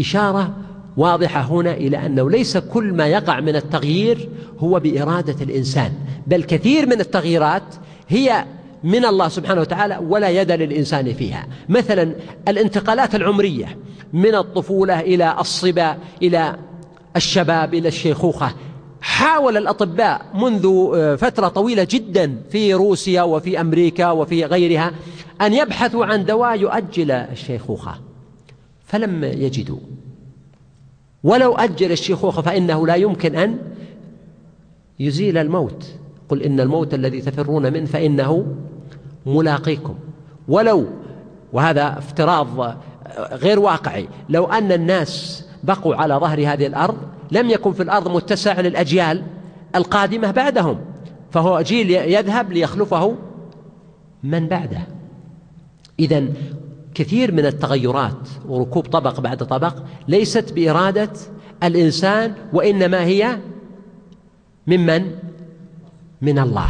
إشارة واضحة هنا إلى أنه ليس كل ما يقع من التغيير هو بإرادة الإنسان بل كثير من التغييرات هي من الله سبحانه وتعالى ولا يد للإنسان فيها. مثلا الانتقالات العمرية من الطفولة إلى الصبا إلى الشباب إلى الشيخوخة حاول الأطباء منذ آه، فترة طويلة جدا في روسيا وفي أمريكا وفي غيرها أن يبحثوا عن دواء يؤجل الشيخوخة فلم يجدوا. ولو أجل الشيخوخة فإنه لا يمكن أن يزيل الموت. قل إن الموت الذي تفرون منه فإنه ملاقيكم. ولو وهذا افتراض آه، غير واقعي لو أن الناس بقوا على ظهر هذه الأرض لم يكن في الأرض متسع للأجيال القادمة بعدهم فهو جيل يذهب ليخلفه من بعده. إذا كثير من التغيرات وركوب طبق بعد طبق ليست بإرادة الإنسان وإنما هي ممن؟ من الله.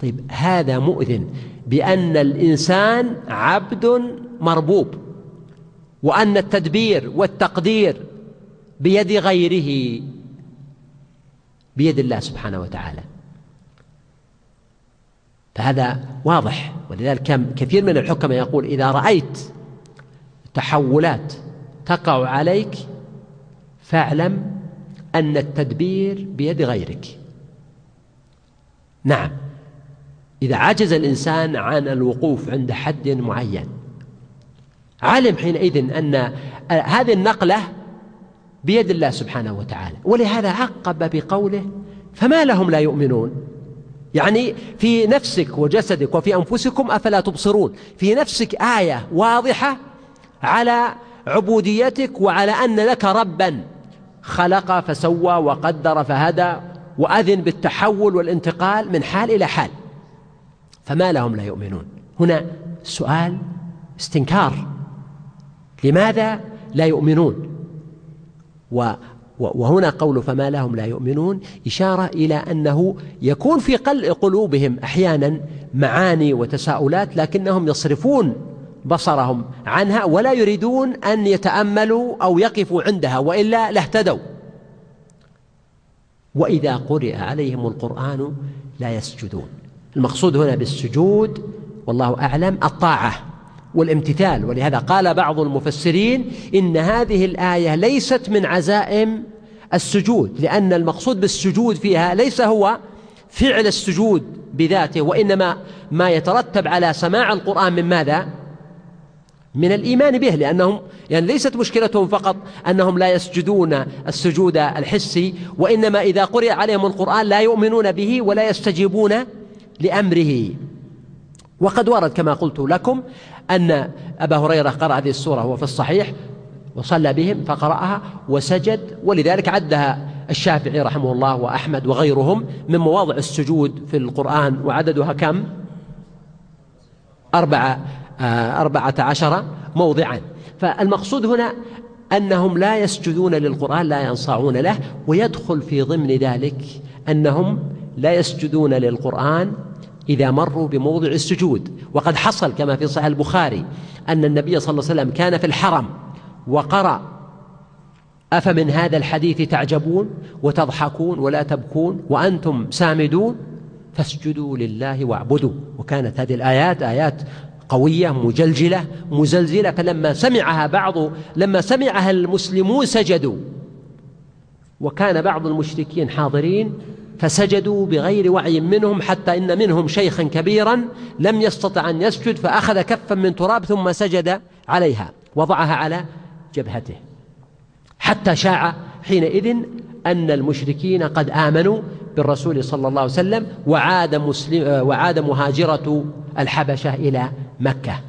طيب هذا مؤذن بأن الإنسان عبد مربوب وأن التدبير والتقدير بيد غيره بيد الله سبحانه وتعالى. فهذا واضح ولذلك كثير من الحكماء يقول إذا رأيت تحولات تقع عليك فاعلم أن التدبير بيد غيرك. نعم. إذا عجز الإنسان عن الوقوف عند حد معين علم حينئذ أن هذه النقلة بيد الله سبحانه وتعالى. ولهذا عقب بقوله فما لهم لا يؤمنون؟ يعني في نفسك وجسدك وفي أنفسكم أفلا تبصرون؟ في نفسك آية واضحة على عبوديتك وعلى أن لك ربا خلق فسوى وقدر فهدى وأذن بالتحول والانتقال من حال إلى حال. فما لهم لا يؤمنون؟ هنا سؤال استنكار. لماذا لا يؤمنون؟ وهنا قول فما لهم لا يؤمنون إشارة إلى أنه يكون في قلوبهم أحيانا معاني وتساؤلات لكنهم يصرفون بصرهم عنها ولا يريدون أن يتأملوا أو يقفوا عندها وإلا لاهتدوا وإذا قرئ عليهم القرآن لا يسجدون. المقصود هنا بالسجود والله أعلم الطاعة. والامتثال ولهذا قال بعض المفسرين إن هذه الآية ليست من عزائم السجود لأن المقصود بالسجود فيها ليس هو فعل السجود بذاته وإنما ما يترتب على سماع القرآن من ماذا؟ من الإيمان به لأنهم يعني ليست مشكلتهم فقط أنهم لا يسجدون السجود الحسي وإنما إذا قرئ عليهم القرآن لا يؤمنون به ولا يستجيبون لأمره وقد ورد كما قلت لكم أن أبا هريرة قرأ هذه السورة وهو في الصحيح وصلى بهم فقرأها وسجد ولذلك عدها الشافعي رحمه الله وأحمد وغيرهم من مواضع السجود في القرآن وعددها كم؟ أربعة آه، أربعة عشر موضعا فالمقصود هنا أنهم لا يسجدون للقرآن لا ينصاعون له ويدخل في ضمن ذلك أنهم لا يسجدون للقرآن إذا مروا بموضع السجود. وقد حصل كما في صحيح البخاري أن النبي صلى الله عليه وسلم كان في الحرم وقرأ أفمن هذا الحديث تعجبون وتضحكون ولا تبكون وأنتم سامدون فاسجدوا لله واعبدوا وكانت هذه الآيات آيات قوية مجلجلة مزلزلة. فلما سمعها بعض لما سمعها المسلمون سجدوا. وكان بعض المشركين حاضرين فسجدوا بغير وعي منهم حتى إن منهم شيخا كبيرا لم يستطع أن يسجد فأخذ كفا من تراب ثم سجد عليها وضعها على جبهته. حتى شاع حينئذ أن المشركين قد آمنوا بالرسول صلى الله عليه وسلم وعاد مسلم وعاد مهاجرة الحبشة إلى مكة.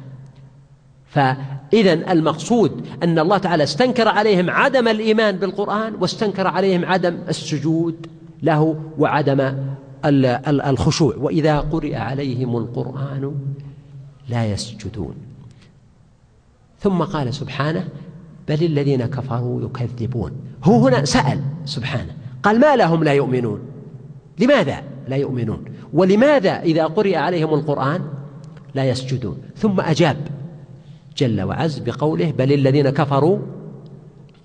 فإذا المقصود أن الله تعالى استنكر عليهم عدم الإيمان بالقرآن واستنكر عليهم عدم السجود. له وعدم الخشوع. وإذا قرئ عليهم القرآن لا يسجدون. ثم قال سبحانه بل الذين كفروا يكذبون. هو هنا سأل سبحانه قال ما لهم لا يؤمنون؟ لماذا لا يؤمنون؟ ولماذا إذا قرئ عليهم القرآن لا يسجدون؟ ثم أجاب جل وعز بقوله بل الذين كفروا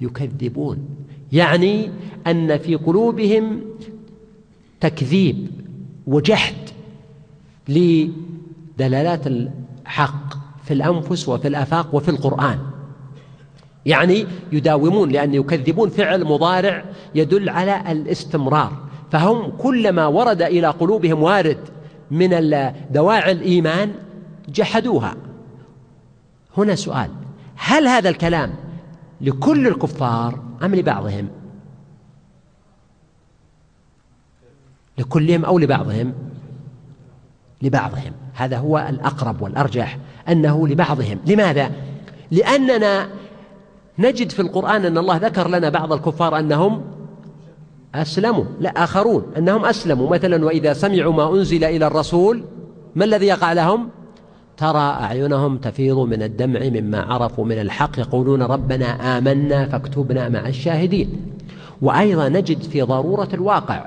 يكذبون. يعني أن في قلوبهم تكذيب وجحد لدلالات الحق في الأنفس وفي الآفاق وفي القرآن. يعني يداومون لأن يكذبون فعل مضارع يدل على الاستمرار. فهم كلما ورد إلى قلوبهم وارد من دواعي الإيمان جحدوها. هنا سؤال هل هذا الكلام لكل الكفار أم لبعضهم؟ لكلهم أو لبعضهم؟ لبعضهم. هذا هو الأقرب والأرجح أنه لبعضهم. لماذا؟ لأننا نجد في القرآن أن الله ذكر لنا بعض الكفار أنهم أسلموا لا آخرون أنهم أسلموا. مثلا وإذا سمعوا ما أنزل إلى الرسول ما الذي يقع لهم؟ ترى أعينهم تفيض من الدمع مما عرفوا من الحق يقولون ربنا آمنا فاكتبنا مع الشاهدين وأيضا نجد في ضرورة الواقع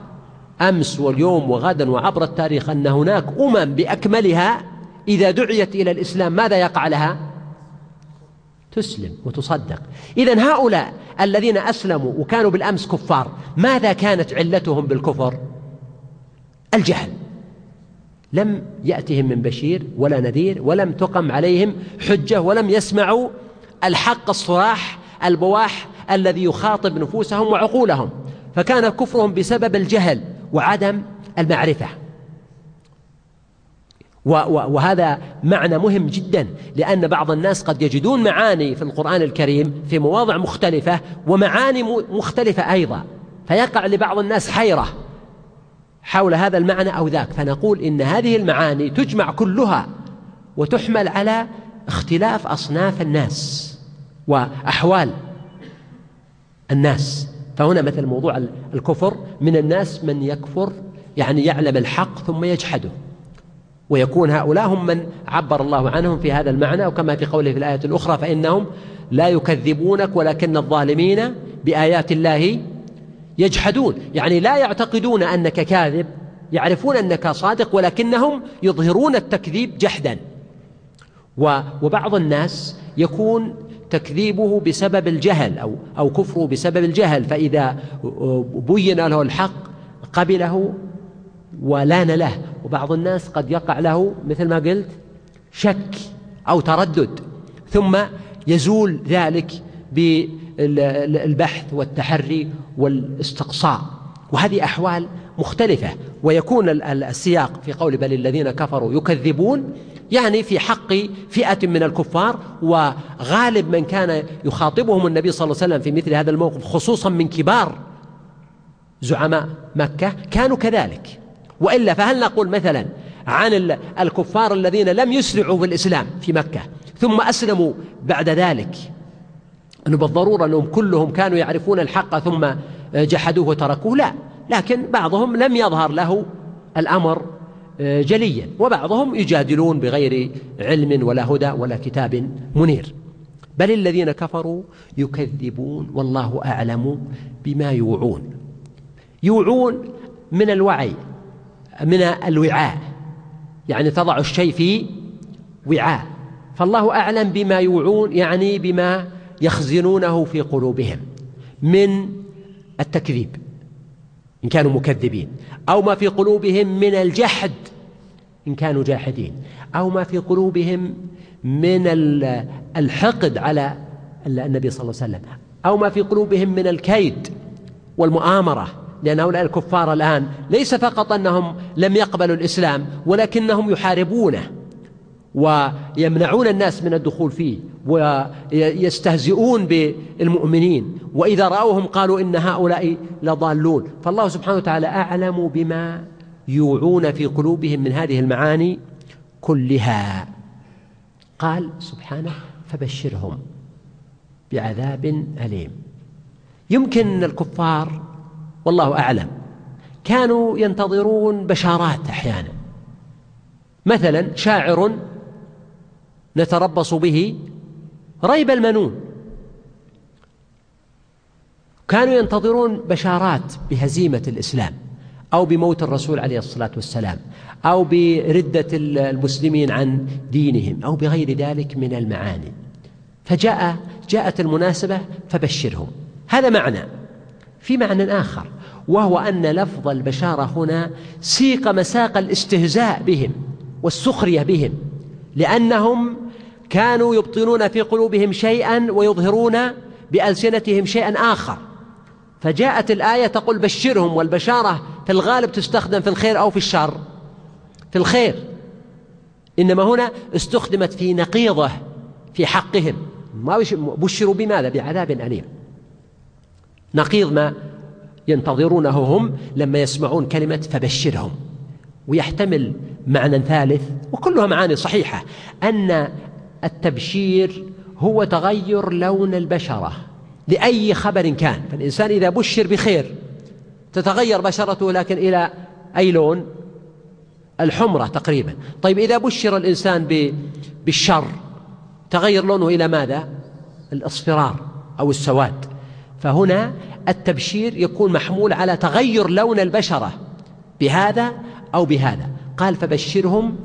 أمس واليوم وغدا وعبر التاريخ أن هناك أمم بأكملها إذا دعيت إلى الإسلام ماذا يقع لها؟ تسلم وتصدق إذا هؤلاء الذين أسلموا وكانوا بالأمس كفار ماذا كانت علتهم بالكفر؟ الجهل لم يأتهم من بشير ولا نذير ولم تقم عليهم حجة ولم يسمعوا الحق الصراح البواح الذي يخاطب نفوسهم وعقولهم فكان كفرهم بسبب الجهل وعدم المعرفة. وهذا معنى مهم جدا لأن بعض الناس قد يجدون معاني في القرآن الكريم في مواضع مختلفة ومعاني مختلفة أيضا فيقع لبعض الناس حيرة. حول هذا المعنى أو ذاك. فنقول إن هذه المعاني تجمع كلها وتحمل على اختلاف أصناف الناس وأحوال الناس. فهنا مثل موضوع الكفر من الناس من يكفر يعني يعلم الحق ثم يجحده. ويكون هؤلاء هم من عبر الله عنهم في هذا المعنى. وكما في قوله في الآية الأخرى فإنهم لا يكذبونك ولكن الظالمين بآيات الله يجحدون. يعني لا يعتقدون أنك كاذب يعرفون أنك صادق ولكنهم يظهرون التكذيب جحدا. وبعض الناس يكون تكذيبه بسبب الجهل أو أو كفره بسبب الجهل فإذا بين له الحق قبله ولان له. وبعض الناس قد يقع له مثل ما قلت شك أو تردد ثم يزول ذلك بالبحث والتحري والاستقصاء. وهذه أحوال مختلفة. ويكون السياق في قول بل الذين كفروا يكذبون يعني في حق فئة من الكفار. وغالب من كان يخاطبهم النبي صلى الله عليه وسلم في مثل هذا الموقف خصوصا من كبار زعماء مكة كانوا كذلك. وإلا فهل نقول مثلا عن الكفار الذين لم يسرعوا بالإسلام في مكة ثم أسلموا بعد ذلك أنه بالضرورة أنهم كلهم كانوا يعرفون الحق ثم جحدوه وتركوه لا. لكن بعضهم لم يظهر له الأمر جليا وبعضهم يجادلون بغير علم ولا هدى ولا كتاب منير. بل الذين كفروا يكذبون والله أعلم بما يوعون. يوعون من الوعي من الوعاء. يعني تضع الشيء في وعاء. فالله أعلم بما يوعون يعني بما يخزنونه في قلوبهم من التكذيب إن كانوا مكذبين أو ما في قلوبهم من الجحد إن كانوا جاحدين أو ما في قلوبهم من الحقد على النبي صلى الله عليه وسلم أو ما في قلوبهم من الكيد والمؤامرة لأن هؤلاء الكفار الآن ليس فقط أنهم لم يقبلوا الإسلام ولكنهم يحاربونه. ويمنعون الناس من الدخول فيه ويستهزئون بالمؤمنين. وإذا رأوهم قالوا إن هؤلاء لضالون. فالله سبحانه وتعالى أعلم بما يوعون في قلوبهم من هذه المعاني كلها. قال سبحانه فبشرهم بعذاب أليم. يمكن الكفار والله أعلم كانوا ينتظرون بشارات أحيانا. مثلا شاعر نتربص به ريب المنون. كانوا ينتظرون بشارات بهزيمة الإسلام أو بموت الرسول عليه الصلاة والسلام أو بردة المسلمين عن دينهم أو بغير ذلك من المعاني. فجاء جاءت المناسبة فبشرهم. هذا معنى. في معنى آخر وهو أن لفظ البشارة هنا سيق مساق الاستهزاء بهم والسخرية بهم لأنهم كانوا يبطنون في قلوبهم شيئا ويظهرون بألسنتهم شيئا آخر. فجاءت الآية تقول بشرهم والبشارة في الغالب تستخدم في الخير أو في الشر. في الخير. إنما هنا استخدمت في نقيضه في حقهم. ما بشروا بماذا؟ بعذاب أليم. نقيض ما ينتظرونه هم لما يسمعون كلمة فبشرهم. ويحتمل معنى ثالث وكلها معاني صحيحة أن التبشير هو تغير لون البشرة لأي خبر كان. فالإنسان إذا بشر بخير تتغير بشرته لكن إلى أي لون؟ الحمرة تقريبا. طيب إذا بشر الإنسان بالشر تغير لونه إلى ماذا؟ الأصفرار أو السواد. فهنا التبشير يكون محمول على تغير لون البشرة بهذا أو بهذا. قال فبشرهم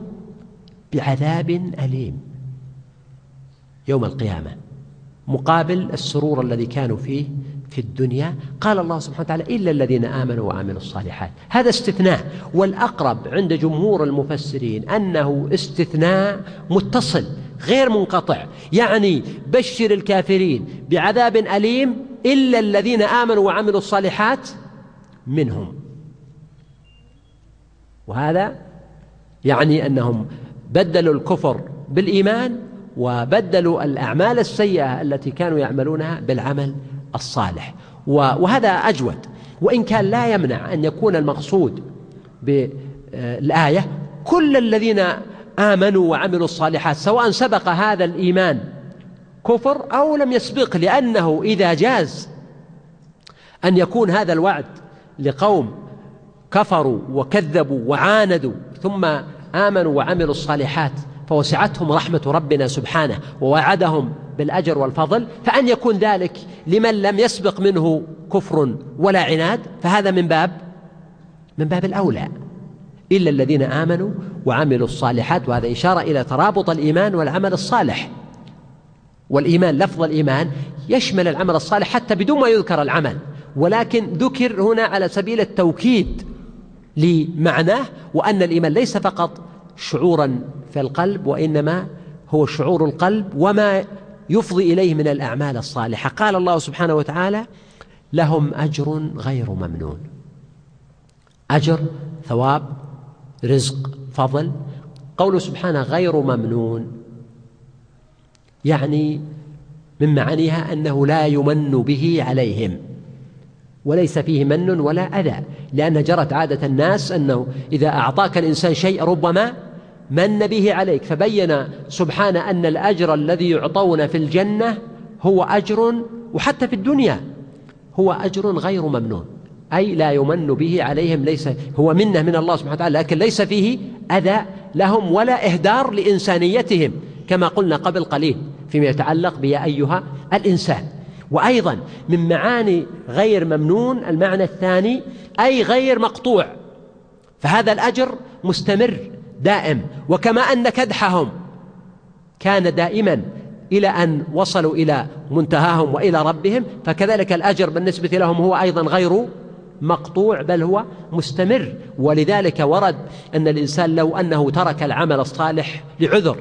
بعذاب أليم. يوم القيامة مقابل السرور الذي كانوا فيه في الدنيا. قال الله سبحانه وتعالى إلا الذين آمنوا وعملوا الصالحات. هذا استثناء. والأقرب عند جمهور المفسرين أنه استثناء متصل غير منقطع. يعني بشر الكافرين بعذاب أليم إلا الذين آمنوا وعملوا الصالحات منهم. وهذا يعني أنهم بدلوا الكفر بالإيمان وبدلوا الأعمال السيئة التي كانوا يعملونها بالعمل الصالح. وهذا أجود. وإن كان لا يمنع أن يكون المقصود بالآية كل الذين آمنوا وعملوا الصالحات سواء سبق هذا الإيمان كفر أو لم يسبق لأنه إذا جاز أن يكون هذا الوعد لقوم كفروا وكذبوا وعاندوا ثم آمنوا وعملوا الصالحات فوسعتهم رحمة ربنا سبحانه ووعدهم بالأجر والفضل فأن يكون ذلك لمن لم يسبق منه كفر ولا عناد فهذا من باب من باب الأولى. إلا الذين آمنوا وعملوا الصالحات وهذا إشارة إلى ترابط الإيمان والعمل الصالح. والإيمان لفظ الإيمان يشمل العمل الصالح حتى بدون ما يذكر العمل. ولكن ذكر هنا على سبيل التوكيد لمعناه وأن الإيمان ليس فقط شعورا في القلب وإنما هو شعور القلب وما يفضي إليه من الأعمال الصالحة. قال الله سبحانه وتعالى لهم أجر غير ممنون. أجر ثواب رزق فضل. قوله سبحانه غير ممنون يعني من معانيها أنه لا يمن به عليهم. وليس فيه من ولا أذى لأن جرت عادة الناس أنه إذا أعطاك الإنسان شيء ربما من به عليك فبين سبحانه أن الأجر الذي يعطون في الجنة هو أجر وحتى في الدنيا هو أجر غير ممنون أي لا يمن به عليهم ليس هو منة من الله سبحانه وتعالى لكن ليس فيه أذى لهم ولا إهدار لإنسانيتهم كما قلنا قبل قليل فيما يتعلق بيا أيها الإنسان. وأيضا من معاني غير ممنون المعنى الثاني أي غير مقطوع. فهذا الأجر مستمر دائم وكما أن كدحهم كان دائما إلى أن وصلوا إلى منتهاهم وإلى ربهم فكذلك الأجر بالنسبة لهم هو أيضا غير مقطوع بل هو مستمر. ولذلك ورد أن الإنسان لو أنه ترك العمل الصالح لعذر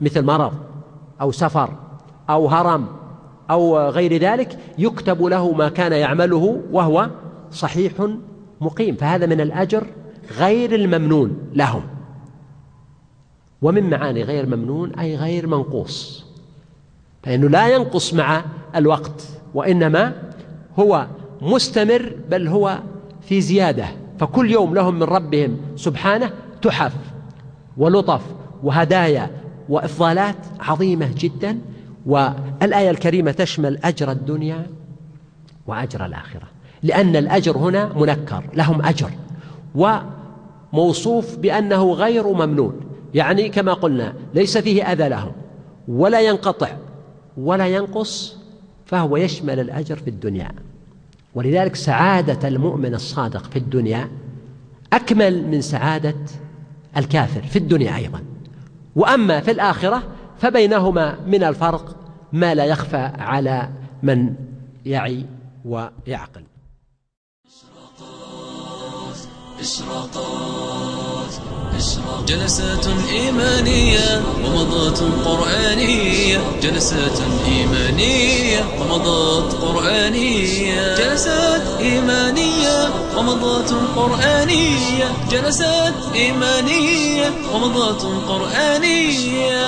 مثل مرض أو سفر أو هرم أو غير ذلك يكتب له ما كان يعمله وهو صحيح مقيم. فهذا من الأجر غير الممنون لهم. ومن معاني غير ممنون أي غير منقوص. فإنه لا ينقص مع الوقت وإنما هو مستمر بل هو في زيادة. فكل يوم لهم من ربهم سبحانه تحف ولطف وهدايا وإفضالات عظيمة جدا. والآية الكريمة تشمل أجر الدنيا وأجر الآخرة لأن الأجر هنا منكر لهم أجر وموصوف بأنه غير ممنون يعني كما قلنا ليس فيه أذى لهم ولا ينقطع ولا ينقص فهو يشمل الأجر في الدنيا. ولذلك سعادة المؤمن الصادق في الدنيا أكمل من سعادة الكافر في الدنيا أيضا. وأما في الآخرة فبينهما من الفرق ما لا يخفى على من يعي ويعقل. إشراقات إشراق جلسات إيمانية ومضات قرآنية. جلسات إيمانية ومضات قرآنية. جلسات إيمانية ومضات قرآنية. جلسات إيمانية ومضات قرآنية.